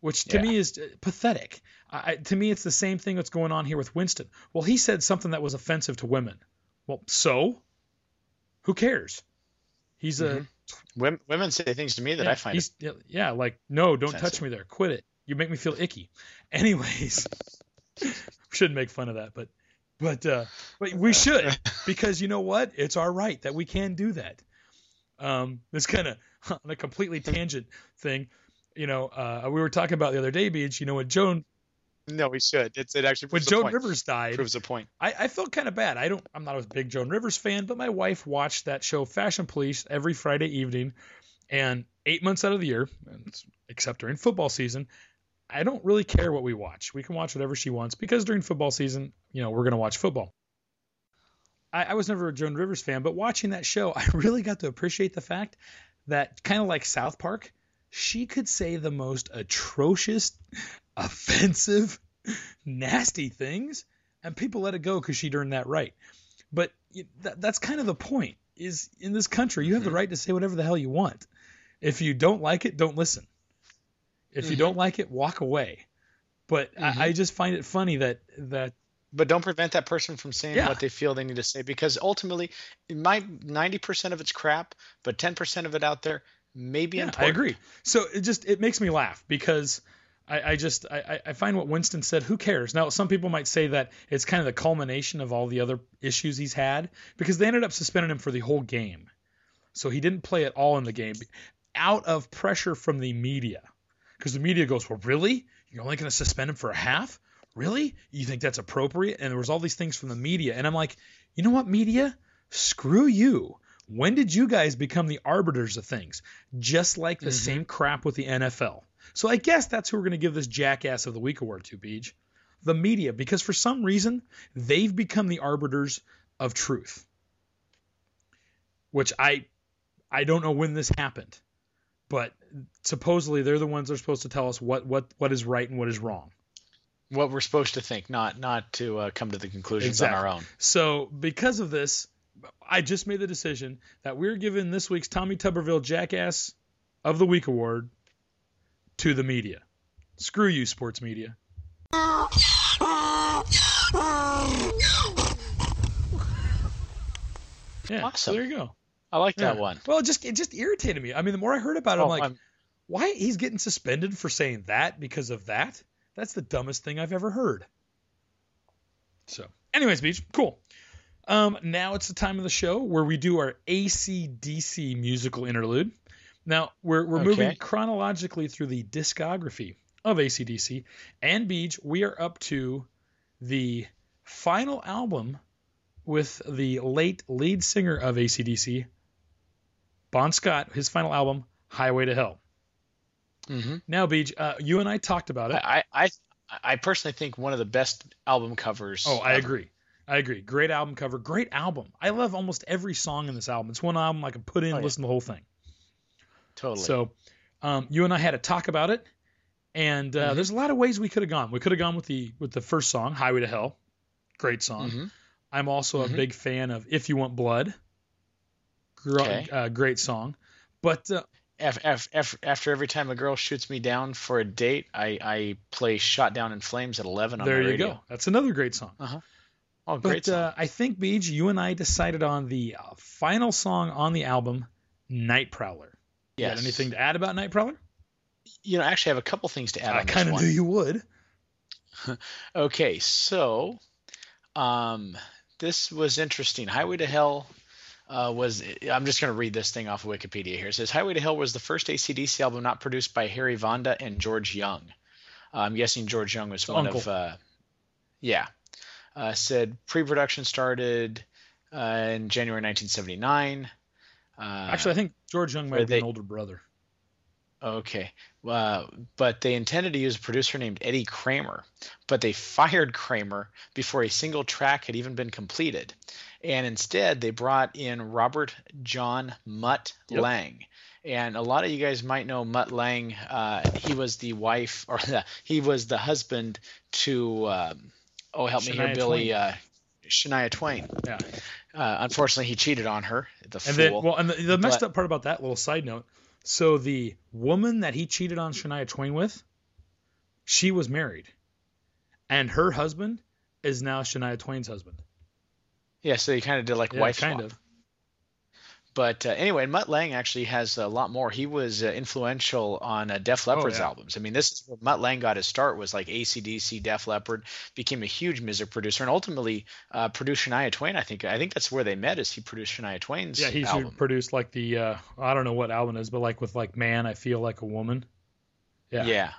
which to Yeah. me is uh, pathetic. I- to me, it's the same thing that's going on here with Winston. Well, he said something that was offensive to women. Well, so who cares? He's a Women, women say things to me that yeah, I find yeah, like no, don't touch me there. Quit it. You make me feel icky. Anyways, shouldn't make fun of that, but but uh, but we should because you know what? It's our right that we can do that. Um, this kind of on a completely tangent thing. You know, uh, we were talking about the other day, Beej. You know, when Joan no, we should. It's, it actually when Joan. Rivers died, proves a point. I, I felt kind of bad. I don't. I'm not a big Joan Rivers fan, but my wife watched that show Fashion Police every Friday evening, and eight months out of the year, except during football season, I don't really care what we watch. We can watch whatever she wants because during football season, you know, we're gonna watch football. I, I was never a Joan Rivers fan, but watching that show, I really got to appreciate the fact that kind of like South Park, she could say the most atrocious, offensive, nasty things, and people let it go because she'd earned that right. But that, that's kind of the point. Is in this country, you have the mm-hmm. right to say whatever the hell you want. If you don't like it, don't listen. If you mm-hmm. don't like it, walk away. But I, I mm-hmm. just find it funny that that But don't prevent that person from saying Yeah. what they feel they need to say because ultimately, it might 90% of it's crap, but 10% of it out there may be Yeah, important. I agree. So it just it makes me laugh because I, I just I, I- find what Winston said. Who cares? Now some people might say that it's kind of the culmination of all the other issues he's had because they ended up suspending him for the whole game, so he didn't play at all in the game, out of pressure from the media, because the media goes, well, really? You're only going to suspend him for a half? Really? You think that's appropriate? And there was all these things from the media, and I'm like, you know what, media? Screw you. When did you guys become the arbiters of things? Just like the same crap with the NFL. So I guess that's who we're going to give this Jackass of the Week award to, Beej. The media, because for some reason, they've become the arbiters of truth. Which I I don't know when this happened, but supposedly they're the ones that are supposed to tell us what, what, what is right and what is wrong. What we're supposed to think, not not to uh, come to the conclusions on our own. So because of this, I just made the decision that we're giving this week's Tommy Tuberville Jackass of the Week award to the media. Screw you, sports media. Yeah, so Awesome. there you go. I like that Yeah. one. Well, it just it just irritated me. I mean, the more I heard about it, Oh, I'm like, I'm- why he's getting suspended for saying that because of that? That's the dumbest thing I've ever heard. So, anyways, Beej, cool. Um, now it's the time of the show where we do our ACDC musical interlude. Now we're we're moving chronologically through the discography of ACDC and Beej. We are up to the final album with the late lead singer of ACDC, Bon Scott, his final album, Highway to Hell. Mhm. Now, Beej, uh, you and I talked about it. I, I I personally think one of the best album covers. Oh, I ever. agree. I agree. Great album cover. Great album. I love almost every song in this album. It's one album I can put in, Oh, yeah. listen to the whole thing. Totally. So, um, you and I had a talk about it, and uh, Mhm. there's a lot of ways we could have gone. We could have gone with the with the first song, "Highway to Hell," great song. Mhm. I'm also Mhm. a big fan of "If You Want Blood," Gr- Okay. uh, great song. But uh, Af- af- af- after every time a girl shoots me down for a date, I, I play "Shot Down in Flames" at 11 on there my you go. That's another great song. Oh, great But uh, I think, Beej, you and I decided on the uh, final song on the album, "Night Prowler." You yes. got anything to add about Night Prowler? You know, actually, I have a couple things to add I kind of knew you would. Okay, so um, this was interesting. Highway to Hell uh, was. I'm just going to read this thing off of Wikipedia here. It says Highway to Hell was the first ACDC album not produced by Harry Vanda and George Young. Uh, I'm guessing George Young was one uncle. of. Uh, yeah. Uh, said pre-production started uh, in January 1979. Uh, Actually, I think George Young might where be an older brother. Okay. Uh, but they intended to use a producer named Eddie Kramer, but they fired Kramer before a single track had even been completed. And instead, they brought in Robert John Mutt Yep. Lange. And a lot of you guys might know Mutt Lange. Uh, he was the wife, or the, he was the husband to, um, oh, help me here, Billy, Twain. uh, Shania Twain. Yeah. Uh, unfortunately, he cheated on her, the And fool. then, well, and the, the messed But- up part about that little side note. So the woman that he cheated on Shania Twain with, she was married, and her husband is now Shania Twain's husband. yeah, so he kind of did like Yeah, wife kind swap. of. But uh, anyway, Mutt Lange actually has a lot more. He was uh, influential on uh, Def Leppard's Oh, yeah. albums. I mean, this is where Mutt Lange got his start. Was like ACDC, Def Leppard, became a huge music producer, and ultimately uh, produced Shania Twain. I think I think that's where they met. Is he produced Shania Twain's Yeah, he's album? produced like the uh, I don't know what album it is, but like with like Man, I feel like a woman. Yeah. Yeah.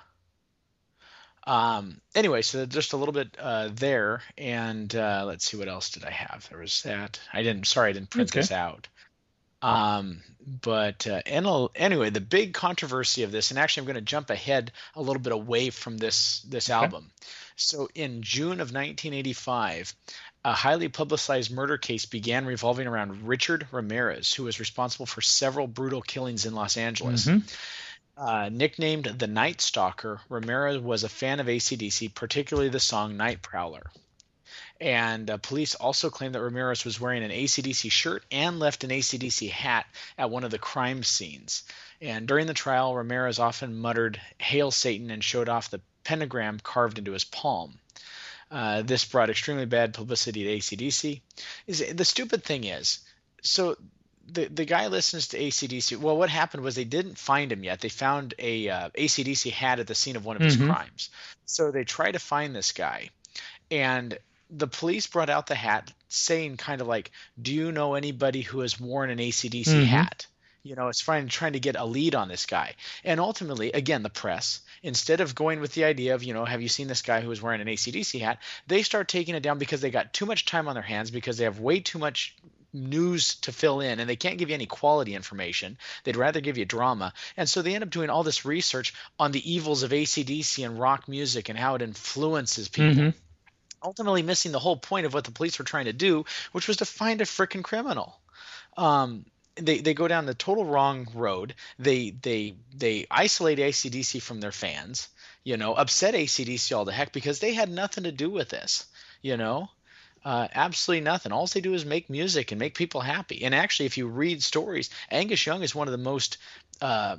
Um. Anyway, so just a little bit uh, there, and uh, let's see what else did I have. There was that. I didn't. Sorry, I didn't print Okay. this out. Um. But uh, anyway, the big controversy of this, and actually, I'm going to jump ahead a little bit away from this this album. So in June of 1985, a highly publicized murder case began revolving around Richard Ramirez, who was responsible for several brutal killings in Los Angeles. Mhm. Uh, nicknamed the Night Stalker, Ramirez was a fan of ACDC, particularly the song Night Prowler. And uh, police also claimed that Ramirez was wearing an ACDC shirt and left an ACDC hat at one of the crime scenes. And during the trial, Ramirez often muttered, Hail Satan, and showed off the pentagram carved into his palm. Uh, this brought extremely bad publicity to ACDC. Is the stupid thing is, so the the guy listens to ACDC. Well, what happened was they didn't find him yet. They found a uh, ACDC hat at the scene of one of his Mhm. crimes. So they try to find this guy, and the police brought out the hat, saying kind of like, "Do you know anybody who has worn an ACDC Mhm. hat?" You know, it's trying trying to get a lead on this guy. And ultimately, again, the press, instead of going with the idea of, you know, have you seen this guy who was wearing an ACDC hat, they start taking it down because they got too much time on their hands because they have way too much news to fill in and they can't give you any quality information. They'd rather give you drama. And so they end up doing all this research on the evils of ACDC and rock music and how it influences people Mhm. Ultimately missing the whole point of what the police were trying to do, which was to find a frickin' criminal. Um, they, they go down the total wrong road. They they they isolate ACDC from their fans. You know, upset ACDC all the heck because they had nothing to do with this. You know, uh, absolutely nothing. All they do is make music and make people happy. And actually, if you read stories, Angus Young is one of the most uh,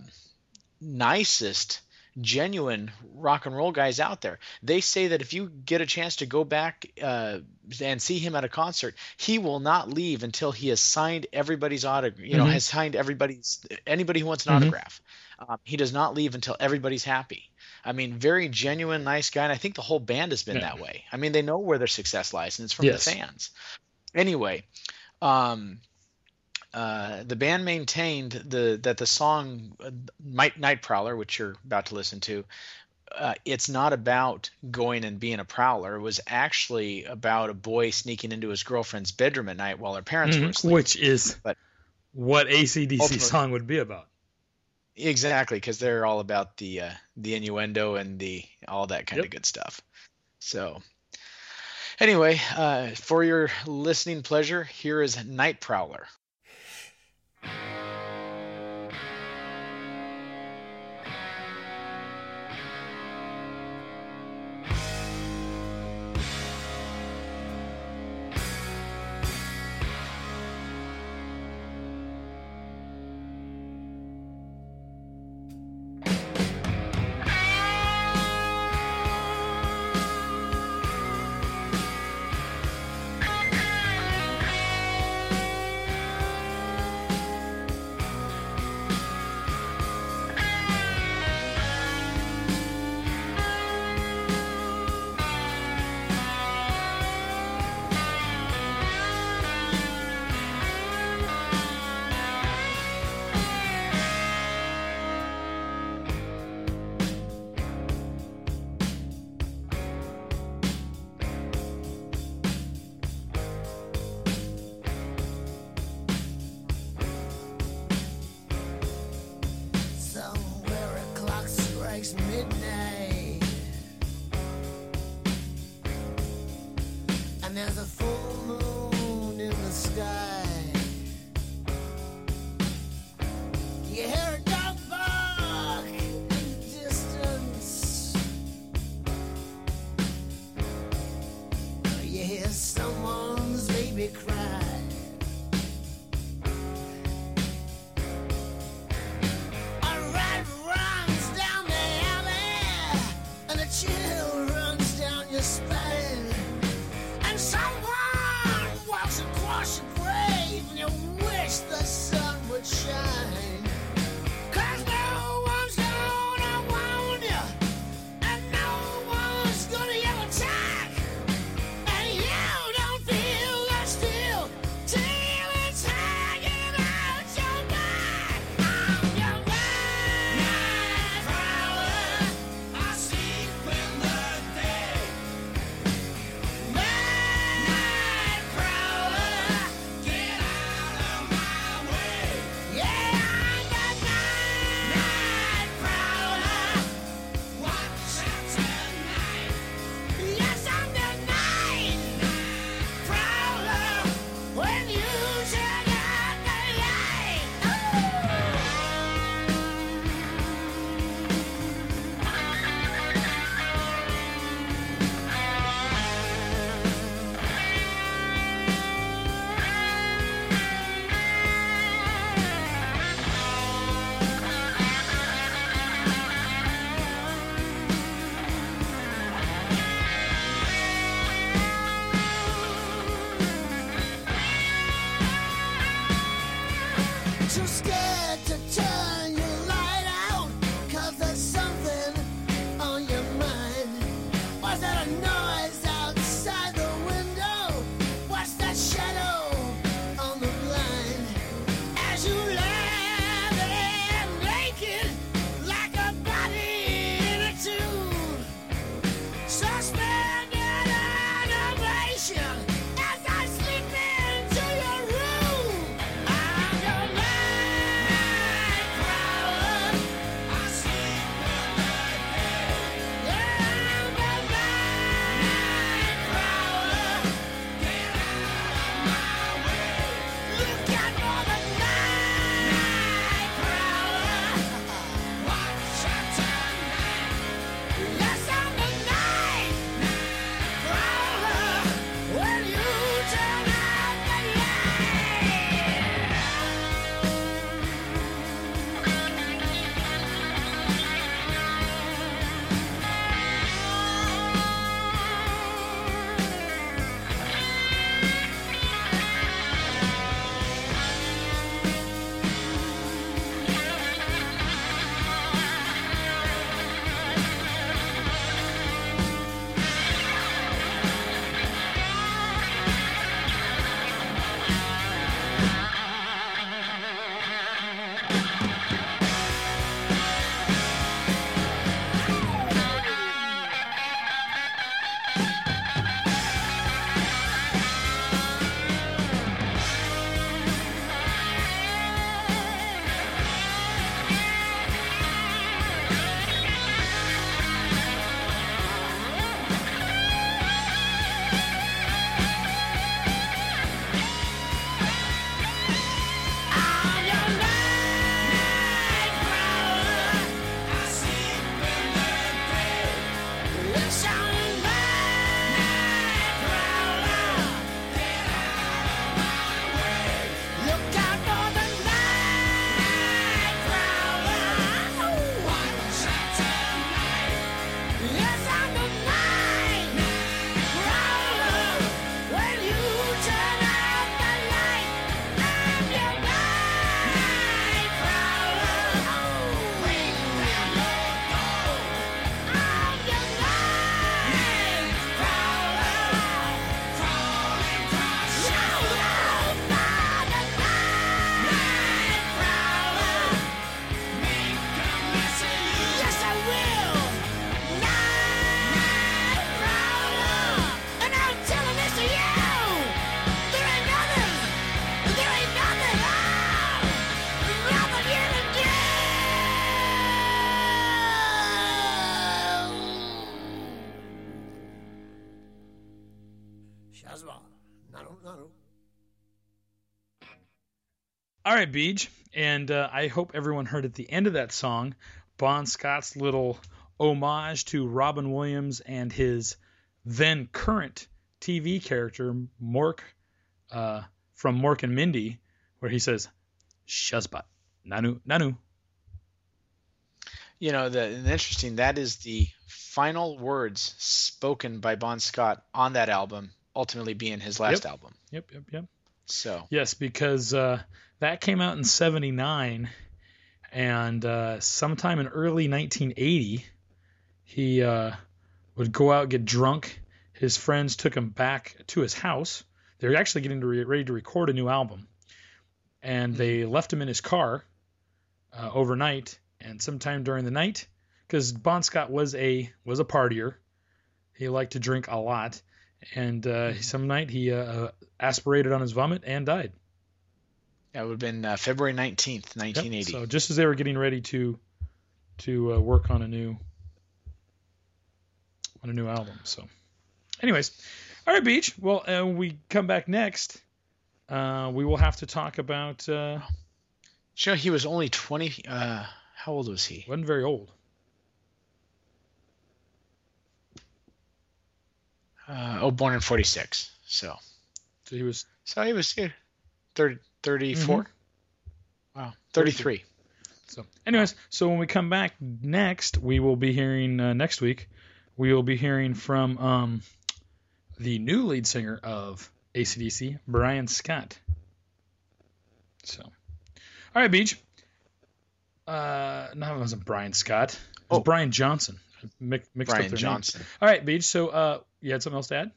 nicest genuine rock and roll guys out there. They say that if you get a chance to go back uh, and see him at a concert, he will not leave until he has signed everybody's autograph. You know, Mhm. has signed everybody's anybody who wants an Mhm. autograph. Um, he does not leave until everybody's happy. I mean, very genuine, nice guy, and I think the whole band has been Yeah. that way. I mean, they know where their success lies, and it's from Yes. the fans. Anyway, um, uh, the band maintained the that the song uh, Night, Night Prowler, which you're about to listen to, uh, it's not about going and being a prowler. It was actually about a boy sneaking into his girlfriend's bedroom at night while her parents were Mhm. asleep. Which is But- what ACDC song would be about. Exactly, because they're all about the uh, the innuendo and the all that kind Yep. of good stuff. So, anyway, uh, for your listening pleasure, here is Night Prowler. Thank All right, Beej, and uh, I hope everyone heard at the end of that song Bon Scott's little homage to Robin Williams and his then current TV character Mork uh, from Mork and Mindy, where he says, "Shazbot, nanu, nanu." You know, the, interesting that is the final words spoken by Bon Scott on that album, ultimately being his last Yep. album. Yep, yep, yep. So Yes, because uh, that came out in '79, and uh, sometime in early 1980, he uh, would go out get drunk. His friends took him back to his house. They were actually getting to re- ready to record a new album, and they left him in his car uh, overnight. And sometime during the night, because Bon Scott was a was a partier, he liked to drink a lot, and uh, some night he uh, aspirated on his vomit and died. That would have been uh, February 19th, Yep, 1980. So just as they were getting ready to to uh, work on a new on a new album. So, anyways, all right, Beej. Well, uh, when we come back next. Uh, we will have to talk about. Uh, know he was only 20? Uh, how old was he? wasn't very old. Uh, oh, born in 46. So, So he was so he was yeah, 30, 34. Mm-hmm. Wow, 33. So, anyways, so when we come back next, we will be hearing uh, next week. We will be hearing from um, the new lead singer of ACDC, Brian Scott. So, all right, Beej. Uh, no, it wasn't Brian Scott. It was Oh. Brian Johnson. Mi- mixed up Brian their Johnson. Names. All right, Beej. So, uh, you had something else to add?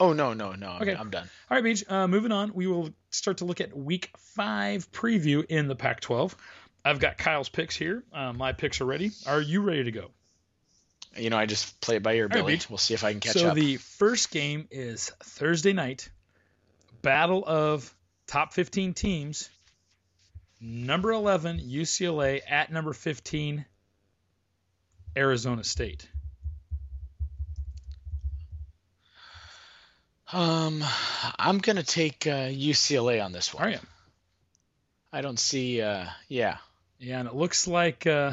Oh no, no, no. Okay. I'm done. All right, Beej. Uh, moving on, we will start to look at Week Five preview in the Pac-12. I've got Kyle's picks here. Uh, my picks are ready. Are you ready to go? You know, I just play it by ear, right, Billy. Beej. we'll see if I can catch so up. So the first game is Thursday night. Battle of top 15 teams. Number 11 UCLA at number 15 Arizona State. Um, I'm gonna take uh, UCLA on this one. Are you? I don't see. Uh, yeah. Yeah, and it looks like uh,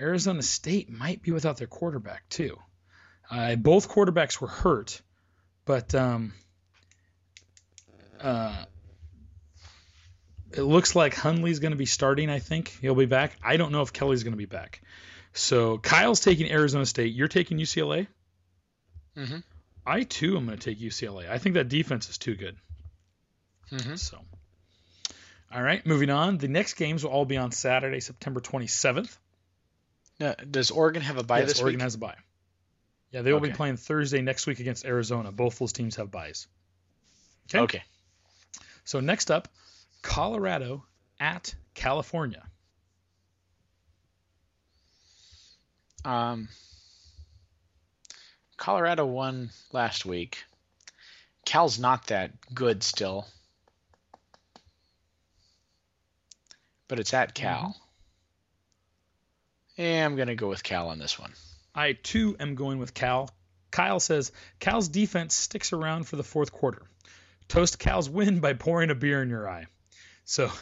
Arizona State might be without their quarterback too. Uh, both quarterbacks were hurt, but um, uh, it looks like Hundley's going to be starting. I think he'll be back. I don't know if Kelly's going to be back. So Kyle's taking Arizona State. You're taking UCLA. Mm-hmm. I too am going to take UCLA. I think that defense is too good. Mm-hmm. So, all right, moving on. The next games will all be on Saturday, September 27th. Now, does Oregon have a bye yes, this Oregon week? has a bye. Yeah, they will be playing Thursday next week against Arizona. Both those teams have byes. Okay. Okay. So next up, Colorado at California. Um, Colorado won last week. Cal's not that good still, but it's at Cal. Mm-hmm. Yeah, I'm gonna go with Cal on this one. I too am going with Cal. Kyle says Cal's defense sticks around for the fourth quarter. Toast Cal's win by pouring a beer in your eye. So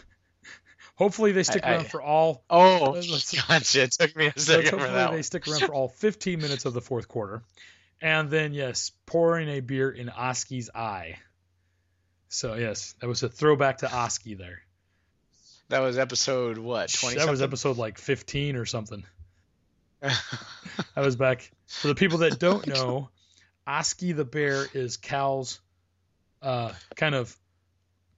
hopefully they stick I- I- around for all. Oh, Let's- gotcha. It took me a second for hopefully they one. stick around for all 15 minutes of the fourth quarter. And then, yes, pouring a beer in Oski's eye. So, yes, that was a throwback to Oski there. That was episode what? Twenty. that was episode like 15 or something. That was back. For the people that don't know, Oski the bear is Cal's uh, kind of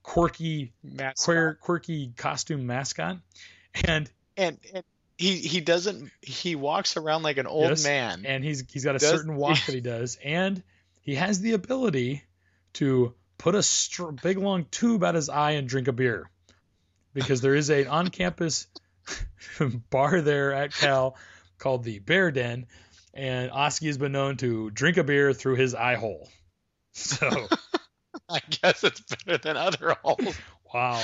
quirky, queer, quirky costume mascot. And and, and he he doesn't he walks around like an old Yes, man. and he's he's got a Does- certain walk that he does, and he has the ability to put a str- big long tube out his eye and drink a beer, because there is a on-campus bar there at Cal called the Bear Den, and Oski has been known to drink a beer through his eye hole. So I guess it's better than other holes. wow,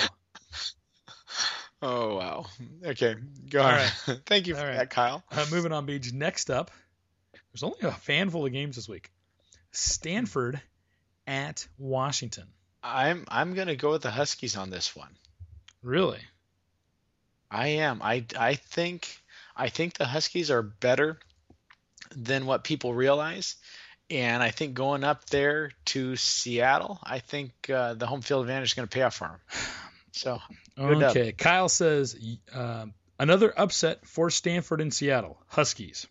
Oh wow. Okay, go All on. right. Thank you for right. that, Kyle. uh, moving on, Beej. Next up, there's only a handful of games this week. Stanford at Washington. I'm I'm gonna go with the Huskies on this one. Really? I am. I I think I think the Huskies are better than what people realize, And I think going up there to Seattle, I think uh, the home field advantage is going to pay off for him. So. Okay. Kyle says um, another upset for Stanford and Seattle Huskies.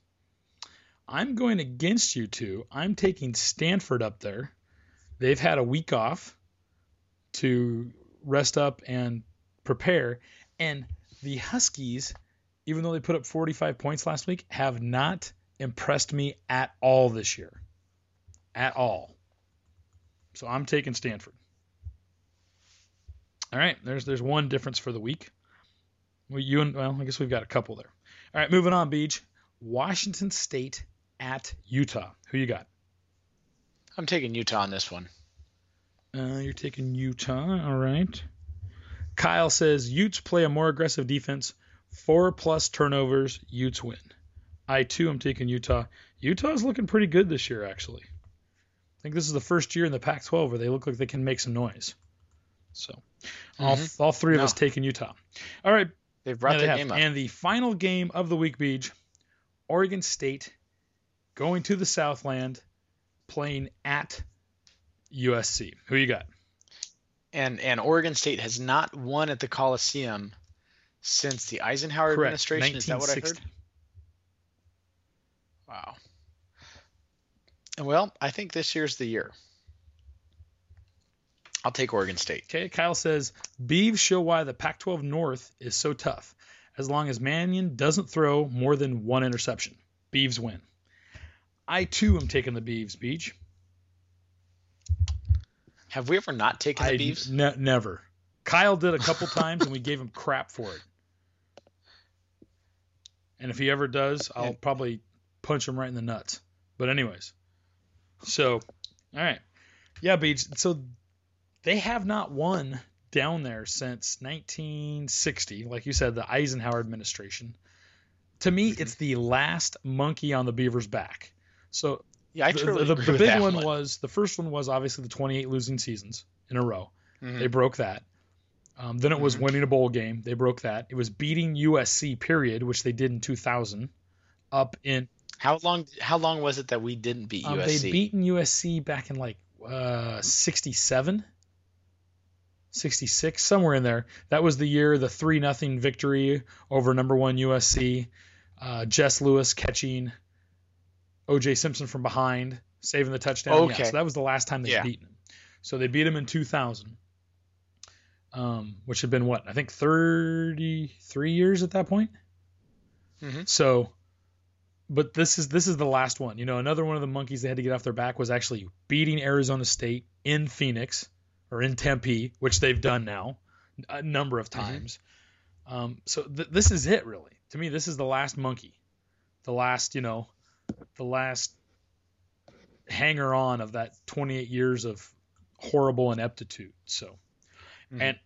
I'm going against you two. I'm taking Stanford up there. They've had a week off to rest up and prepare. And the Huskies, even though they put up 45 points last week, have not impressed me at all this year. At all. So I'm taking Stanford. All right, there's there's one difference for the week. Well, you and well, I guess we've got a couple there. All right, moving on, Beej. Washington State at Utah. Who you got? I'm taking Utah on this one. Uh, you're taking Utah. All right. Kyle says Utes play a more aggressive defense. Four plus turnovers. Utes win. I too am taking Utah. Utah's looking pretty good this year, actually. I think this is the first year in the Pac-12 where they look like they can make some noise. So, all, Mhm. all three of No. us taking Utah. All right, They've brought yeah, the they game up. And the final game of the week, Beej, Oregon State going to the Southland, playing at USC. Who you got? and and Oregon State has not won at the Coliseum since the Eisenhower Correct. administration. Is that what I heard? 1960. Wow. Well, I think this year's the year. I'll take Oregon State. Okay, Kyle says Beavs show why the Pac-12 North is so tough. As long as Mannion doesn't throw more than one interception, Beavs win. I too am taking the Beavs. Beej. Have we ever not taken the I Beavs? ne- never. Kyle did a couple times and we gave him crap for it. And if he ever does, I'll probably punch him right in the nuts. But anyways, so all right, yeah, Beej. So they have not won down there since 1960, like you said, the Eisenhower administration. To me, Mm-hmm. it's the last monkey on the beaver's back. So Yeah, I the, truly the, the with big one, one. was the first one was obviously the 28 losing seasons in a row. Mhm. They broke that. Um, then it was Mhm. winning a bowl game. They broke that. It was beating USC, period, which they did in 2000. Up in How long? How long was it that we didn't beat um, USC? they'd beaten USC back in like uh, 67, 66, somewhere in there. That was the year the three nothing victory over number one USC. Uh, Jess Lewis catching OJ Simpson from behind, saving the touchdown. Yeah, so that was the last time they'd Yeah. beaten him. So they beat him in 2000, um, which had been what I think 33 years at that point. Mhm. So, but this is this is the last one. You know, another one of the monkeys they had to get off their back was actually beating Arizona State in Phoenix or in Tempe, which they've done now a number of times. Um, so th- this is it, really. To me, this is the last monkey, the last, you know, the last hanger on of that 28 years of horrible ineptitude. So, Mhm. and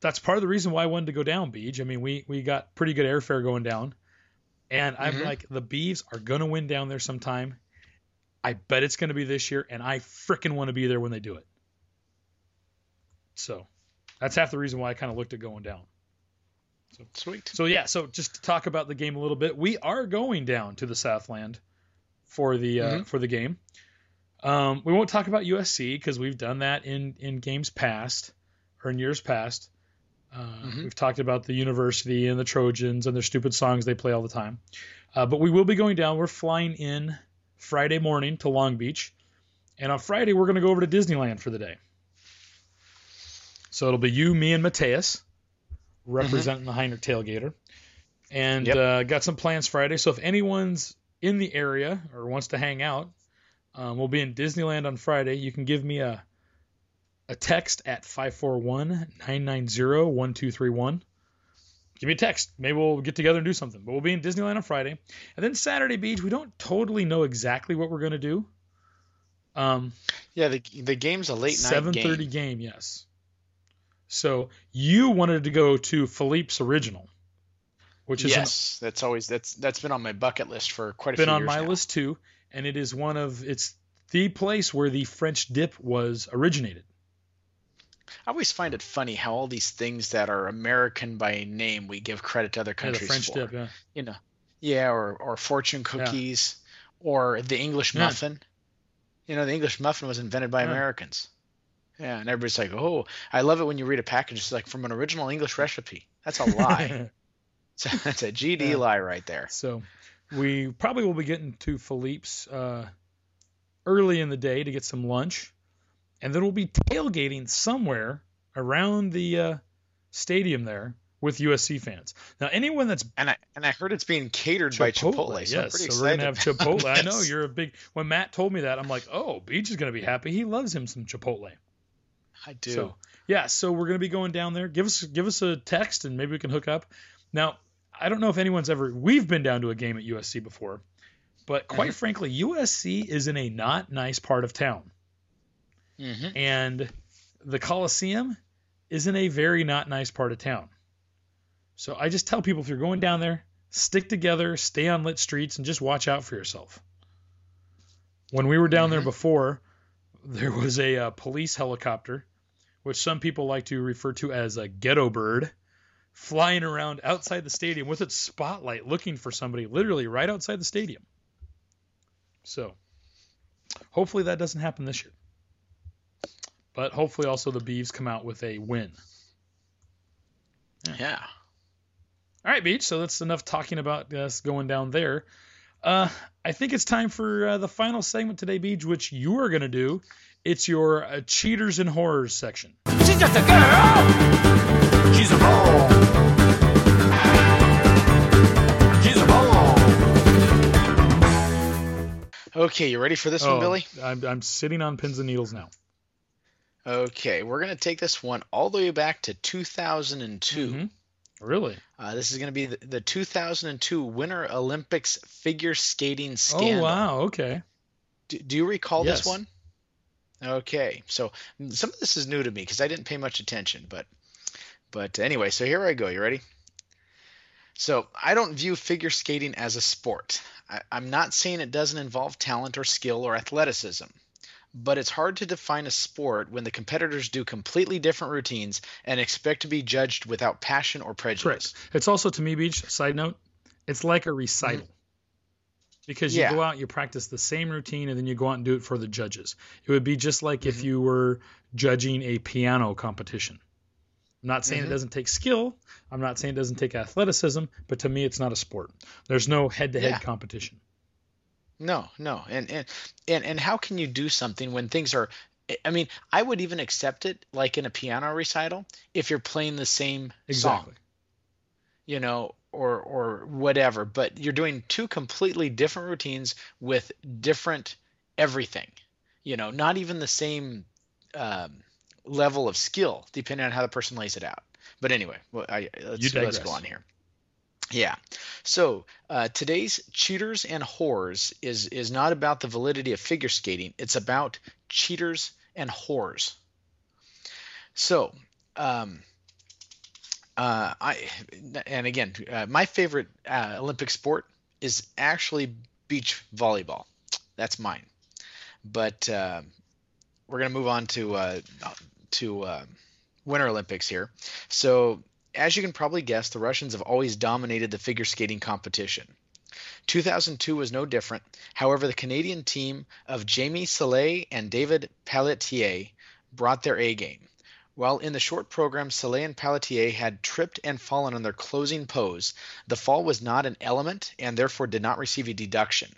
that's part of the reason why I wanted to go down, Beej. I mean, we we got pretty good airfare going down, and I'm Mhm. like, the Beavs are gonna win down there sometime. I bet it's gonna be this year, and I freaking want to be there when they do it. So, that's half the reason why I kind of looked at going down. Sweet. So yeah, so just to talk about the game a little bit, we are going down to the Southland for the uh, Mhm. for the game. Um, we won't talk about USC because we've done that in in games past or in years past. Uh, Mhm. We've talked about the university and the Trojans and their stupid songs they play all the time. Uh, but we will be going down. We're flying in Friday morning to Long Beach, and on Friday we're going to go over to Disneyland for the day. So it'll be you, me, and Mateus representing the Heinrich Tailgater. And Yep. uh, got some plans Friday. So if anyone's in the area or wants to hang out, um, we'll be in Disneyland on Friday. You can give me a a text at 541-990-1231. Give me a text. Maybe we'll get together and do something. But we'll be in Disneyland on Friday. And then Saturday Beej, we don't totally know exactly what we're going to do. Um, Yeah, the the game's a late night Seven game. game, yes. So you wanted to go to Philippe's original, which is yes, that's always that's that's been on my bucket list for quite a few years. It's been few on my now. list too, and it is one of it's the place where the French dip was originated. I always find it funny how all these things that are American by name we give credit to other countries Yeah, French for. dip, yeah. You know, yeah, or or fortune cookies, or the English Yeah. muffin. You know, the English muffin was invented by Yeah. Americans. Yeah, and everybody's like, "Oh, I love it when you read a package. It's like from an original English recipe." That's a lie. That's a GD Yeah. lie right there. So we probably will be getting to Philippe's uh, early in the day to get some lunch, and then we'll be tailgating somewhere around the uh, stadium there with USC fans. Now, anyone that's And I and I heard it's being catered by Chipotle. So yes, so we're gonna have Chipotle. I know you're a big. When Matt told me that, I'm like, oh, Beej is gonna be happy. He loves him some Chipotle. I do. So yeah, so we're gonna be going down there. Give us give us a text and maybe we can hook up. Now, I don't know if anyone's ever we've been down to a game at USC before, but quite Mhm. frankly, USC is in a not nice part of town. hmm And the Coliseum is in a very not nice part of town. So I just tell people if you're going down there, stick together, stay on lit streets, and just watch out for yourself. When we were down there Mhm. before, there was a uh, police helicopter, which some people like to refer to as a ghetto bird, flying around outside the stadium with its spotlight looking for somebody, literally right outside the stadium. So hopefully that doesn't happen this year. But hopefully also the Beavs come out with a win. Yeah. All right, Beej. So that's enough talking about us going down there. Uh, I think it's time for uh, the final segment today, Beej, which you are going to do. It's your uh, cheaters and horrors section. She's just a girl. She's a ball. She's a ball. Okay, you ready for this Oh, one, Billy? I'm, I'm sitting on pins and needles now. Okay, we're gonna take this one all the way back to 2002. Mhm. Really? Uh, this is gonna be the, the 2002 Winter Olympics figure skating scandal. Oh wow. Okay. Do, do you recall Yes. this one? Okay, so some of this is new to me because I didn't pay much attention, but but anyway, so here I go. You ready? So I don't view figure skating as a sport. I, I'm not saying it doesn't involve talent or skill or athleticism, but it's hard to define a sport when the competitors do completely different routines and expect to be judged without passion or prejudice. Correct. It's also to me, Beej. Side note, it's like a recital. Mm-hmm. Because you Yeah. go out, you practice the same routine, and then you go out and do it for the judges. It would be just like if you were judging a piano competition. I'm not saying Mhm. it doesn't take skill. I'm not saying it doesn't take athleticism, but to me, it's not a sport. There's no head-to-head Yeah. competition. No, no, and and and and how can you do something when things are? I mean, I would even accept it like in a piano recital if you're playing the same Exactly. song, you know, or or whatever. But you're doing two completely different routines with different everything, you know, not even the same um, level of skill, depending on how the person lays it out. But anyway, well, I, let's, let's go on here. Yeah. So uh, today's cheaters and whores is is not about the validity of figure skating. It's about cheaters and whores. So, um, uh, I and again, uh, my favorite uh, Olympic sport is actually beach volleyball. That's mine. But uh, we're gonna move on to uh, to uh, Winter Olympics here. So as you can probably guess, the Russians have always dominated the figure skating competition. 2002 was no different. However, the Canadian team of Jamie Salé and David Pelletier brought their A game. While in the short program, Salé and Pelletier had tripped and fallen on their closing pose, the fall was not an element and therefore did not receive a deduction.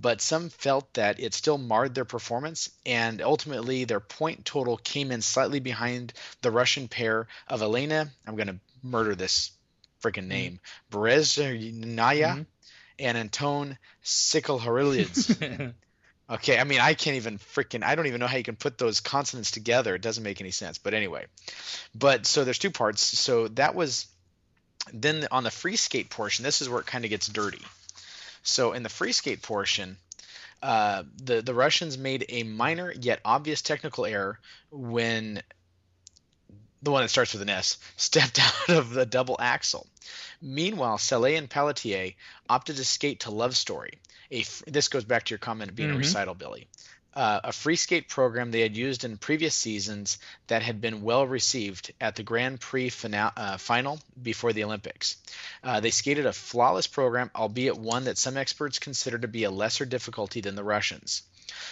But some felt that it still marred their performance, and ultimately their point total came in slightly behind the Russian pair of Elena. I'm going to murder this freaking name, Bereznaya Mhm. and Anton Sikilharids. okay, I mean, I can't even freaking, I don't even know how you can put those consonants together. It doesn't make any sense. But anyway, but so there's two parts. So that was then on the free skate portion, this is where it kind of gets dirty. So in the free skate portion, uh, the the Russians made a minor yet obvious technical error when the one that starts with an S stepped out of the double axel. Meanwhile, Salé and Pelletier opted to skate to Love Story. A this goes back to your comment of being Mhm. a recital, Billy. Uh, a free skate program they had used in previous seasons that had been well received at the Grand Prix fina- uh, final before the Olympics. Uh, they skated a flawless program, albeit one that some experts consider to be a lesser difficulty than the Russians.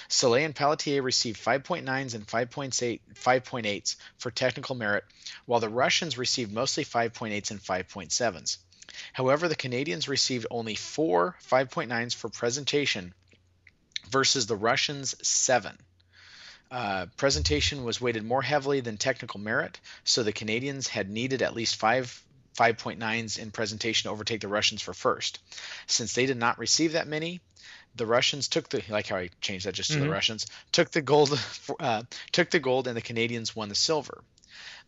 Salé and Pelletier received 5.9s and 5.8 5.8s for technical merit, while the Russians received mostly 5.8s and 5.7s. However, the Canadians received only four 5.9s for presentation versus the Russians seven. Uh, presentation was weighted more heavily than technical merit, so the Canadians had needed at least five 5.9s in presentation to overtake the Russians for first. Since they did not receive that many, the Russians took the like how I changed that just to Mhm. the Russians took the gold uh, took the gold and the Canadians won the silver.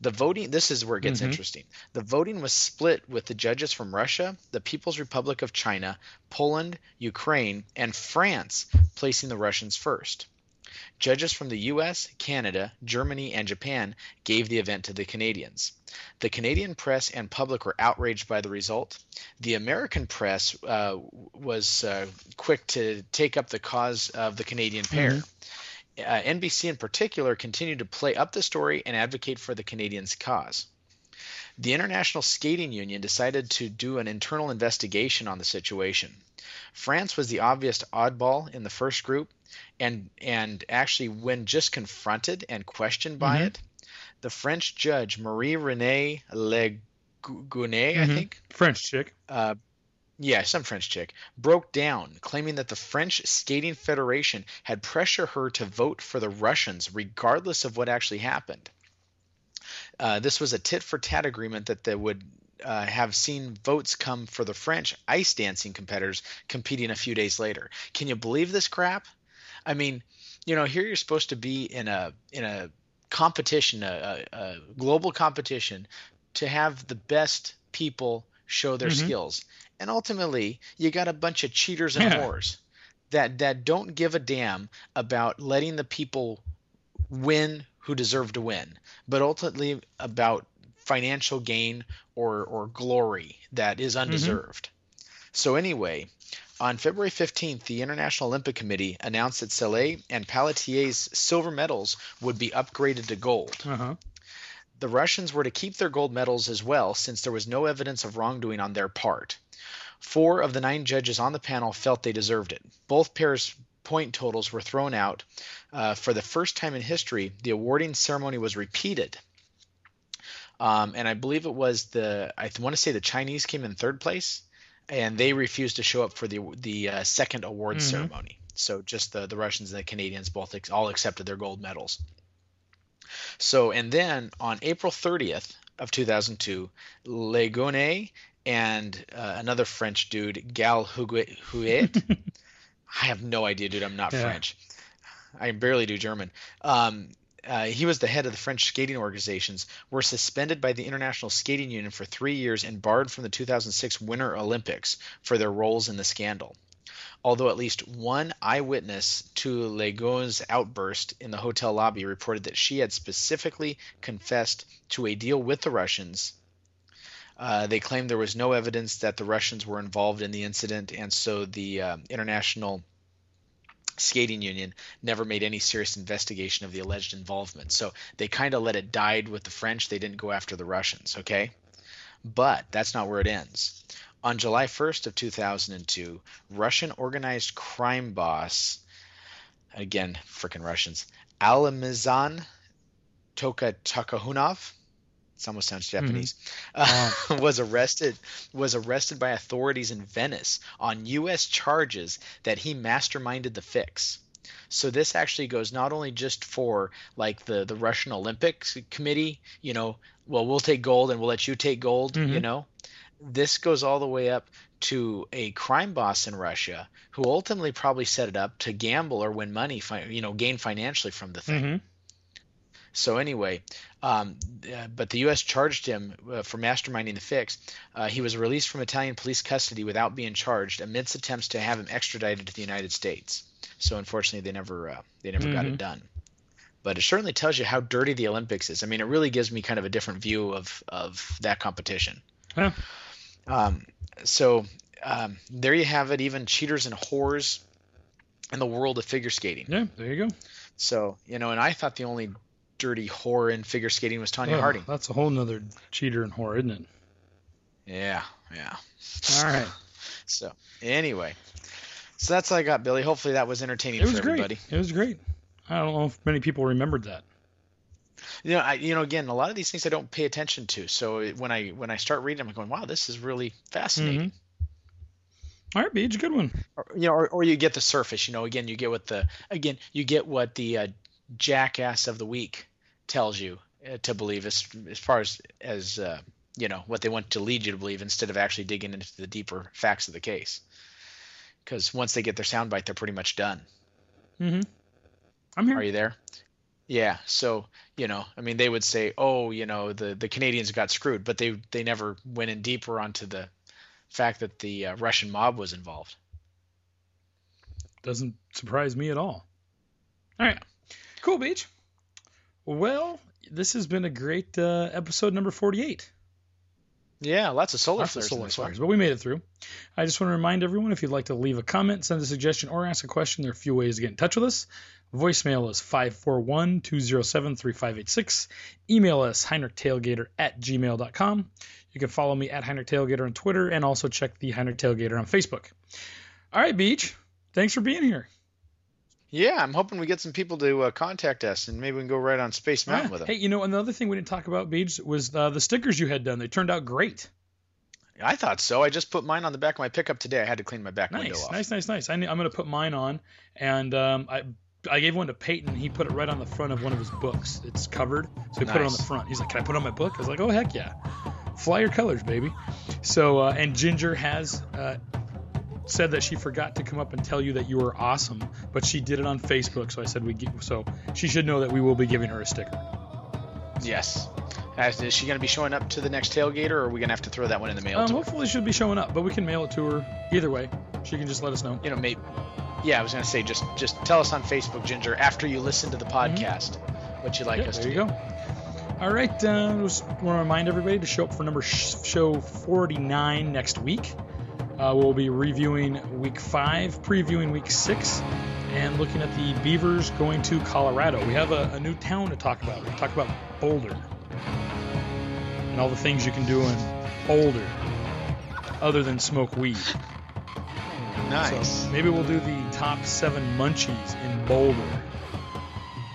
The voting this is where it gets Mhm. interesting. The voting was split with the judges from Russia, the People's Republic of China, Poland, Ukraine, and France placing the Russians first. Judges from the US, Canada, Germany, and Japan gave the event to the Canadians. The Canadian press and public were outraged by the result. The American press uh, was uh, quick to take up the cause of the Canadian pair. Uh, NBC in particular continued to play up the story and advocate for the Canadians' cause. The International Skating Union decided to do an internal investigation on the situation. France was the obvious oddball in the first group, and and actually, when just confronted and questioned by Mhm. it, the French judge Marie Renee Legounet, I Mhm. think, French chick. uh, yeah, some French chick, broke down, claiming that the French Skating Federation had pressured her to vote for the Russians, regardless of what actually happened. Uh, this was a tit for tat agreement that they would uh, have seen votes come for the French ice dancing competitors competing a few days later. Can you believe this crap? I mean, you know, here you're supposed to be in a in a competition, a, a, global competition, to have the best people show their Mhm. skills, and ultimately, you got a bunch of cheaters and Yeah. whores that that don't give a damn about letting the people win who deserve to win, but ultimately about financial gain or or glory that is undeserved. So anyway, on February 15th, the International Olympic Committee announced that Salé and Pelletier's silver medals would be upgraded to gold. Uh huh. The Russians were to keep their gold medals as well, since there was no evidence of wrongdoing on their part. Four of the nine judges on the panel felt they deserved it. Both pairs' point totals were thrown out. Uh, for the first time in history, the awarding ceremony was repeated. Um, and I believe it was the, I want to say the Chinese came in third place, and they refused to show up for the the uh, second award Mhm. ceremony. So just the, the Russians and the Canadians both ex- all accepted their gold medals. So, and then on April 30th of 2002, Legone and uh, another French dude, Gal Huet, I have no idea, dude. I'm not Yeah. French. I barely do German. Um, uh, he was the head of the French skating organizations, were suspended by the International Skating Union for three years and barred from the 2006 Winter Olympics for their roles in the scandal. Although at least one eyewitness to Legon's outburst in the hotel lobby reported that she had specifically confessed to a deal with the Russians. Uh, they claimed there was no evidence that the Russians were involved in the incident, and so the uh, International Skating Union never made any serious investigation of the alleged involvement. So they kind of let it die with the French. They didn't go after the Russians, okay? But that's not where it ends. On July 1st of 2002, Russian organized crime boss, again, frickin' Russians, Alamizan Toka Takahunov, it almost sounds Japanese, uh, was arrested was arrested by authorities in Venice on U.S. charges that he masterminded the fix. So this actually goes not only just for like the the Russian Olympics Committee, you know, well we'll take gold and we'll let you take gold, you Mhm. know. This goes all the way up to a crime boss in Russia who ultimately probably set it up to gamble or win money, fi- you know, gain financially from the thing. hmm So anyway, um, uh, but the U.S. charged him uh, for masterminding the fix. Uh, he was released from Italian police custody without being charged, amidst attempts to have him extradited to the United States. So unfortunately, they never uh, they never got Mhm. it done. But it certainly tells you how dirty the Olympics is. I mean, it really gives me kind of a different view of of that competition. Huh. Um, so um, there you have it. Even cheaters and whores in the world of figure skating. Yeah, there you go. So you know, and I thought the only dirty whore in figure skating was Tanya Oh, Harding. That's a whole nother cheater and whore, isn't it? Yeah, yeah. All right. So anyway, So that's all I got, Billy. Hopefully that was entertaining It was for great. everybody. It was great. I don't know if many people remembered that. You know, I, you know, again, a lot of these things I don't pay attention to. So when I when I start reading, I'm going, wow, this is really fascinating. All right, Beej, good one. Or, you know, or, or you get the surface. You know, again, you get what the again you get what the uh, jackass of the week tells you uh, to believe as as far as as uh, you know what they want to lead you to believe instead of actually digging into the deeper facts of the case. Because once they get their soundbite, they're pretty much done. Mm-hmm. I'm here. Are you there? Yeah. So you know, I mean, they would say, "Oh, you know, the the Canadians got screwed," but they they never went in deeper onto the fact that the uh, Russian mob was involved. Doesn't surprise me at all. All right. Cool, Beej. Well, this has been a great uh, episode number 48. Yeah, lots of solar Lots of flares. in solar this one. flares, but we made it through. I just want to remind everyone if you'd like to leave a comment, send a suggestion, or ask a question, there are a few ways to get in touch with us. Voicemail is 541 207 3586. Email us, HeinrichTailgater at gmail.com. You can follow me at Heinrich Tailgater on Twitter and also check the Heinrich Tailgater on Facebook. All right, Beej. Thanks for being here. Yeah, I'm hoping we get some people to uh, contact us, and maybe we can go right on Space Mountain Yeah. with them. Hey, you know, another thing we didn't talk about, Beej, was uh, the stickers you had done. They turned out great. I thought so. I just put mine on the back of my pickup today. I had to clean my back window Nice, off. nice, nice, nice. I, am going to put mine on, and um, I I gave one to Peyton. He put it right on the front of one of his books. It's covered, so he put it on the front. He's like, "Can I put it on my book?" I was like, "Oh heck yeah, fly your colors, baby." So uh, and Ginger has uh, said that she forgot to come up and tell you that you were awesome, but she did it on Facebook. So I said we give, so she should know that we will be giving her a sticker. Yes. As- Is she going to be showing up to the next tailgater, or are we going to have to throw that one in the mail? Um, hopefully she'll be showing up, but we can mail it to her either way. She can just let us know. You know, maybe. Yeah, I was going to say just just tell us on Facebook, Ginger, after you listen to the podcast, what you'd like Yeah, us there to There you do. go. All right, uh, just want to remind everybody to show up for number sh- show 49 next week. Uh, we'll be reviewing week five, previewing week six, and looking at the Beavers going to Colorado. We have a, a new town to talk about. We talk about Boulder and all the things you can do in Boulder other than smoke weed. Nice. So maybe we'll do the top seven munchies in Boulder.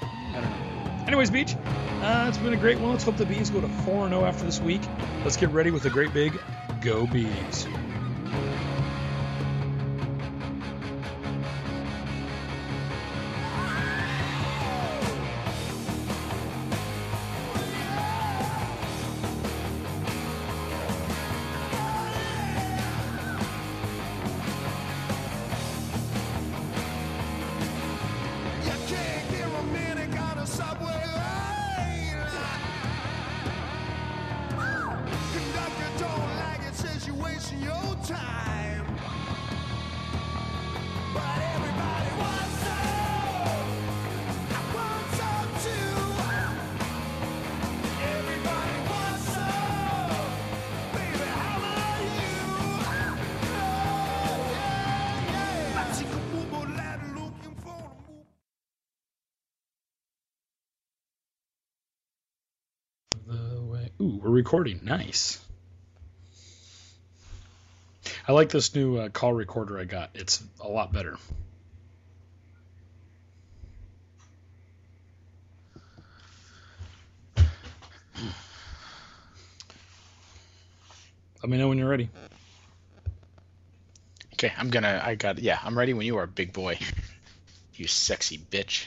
I don't know. Anyways, Beej, uh, it's been a great one. Let's hope the Bees go to 4 0 after this week. Let's get ready with a great big Go Bees. Recording. Nice. I like this new uh, call recorder I got. It's a lot better. Let me know when you're ready. Okay, I'm gonna. I got. Yeah, I'm ready when you are, big boy. You sexy bitch.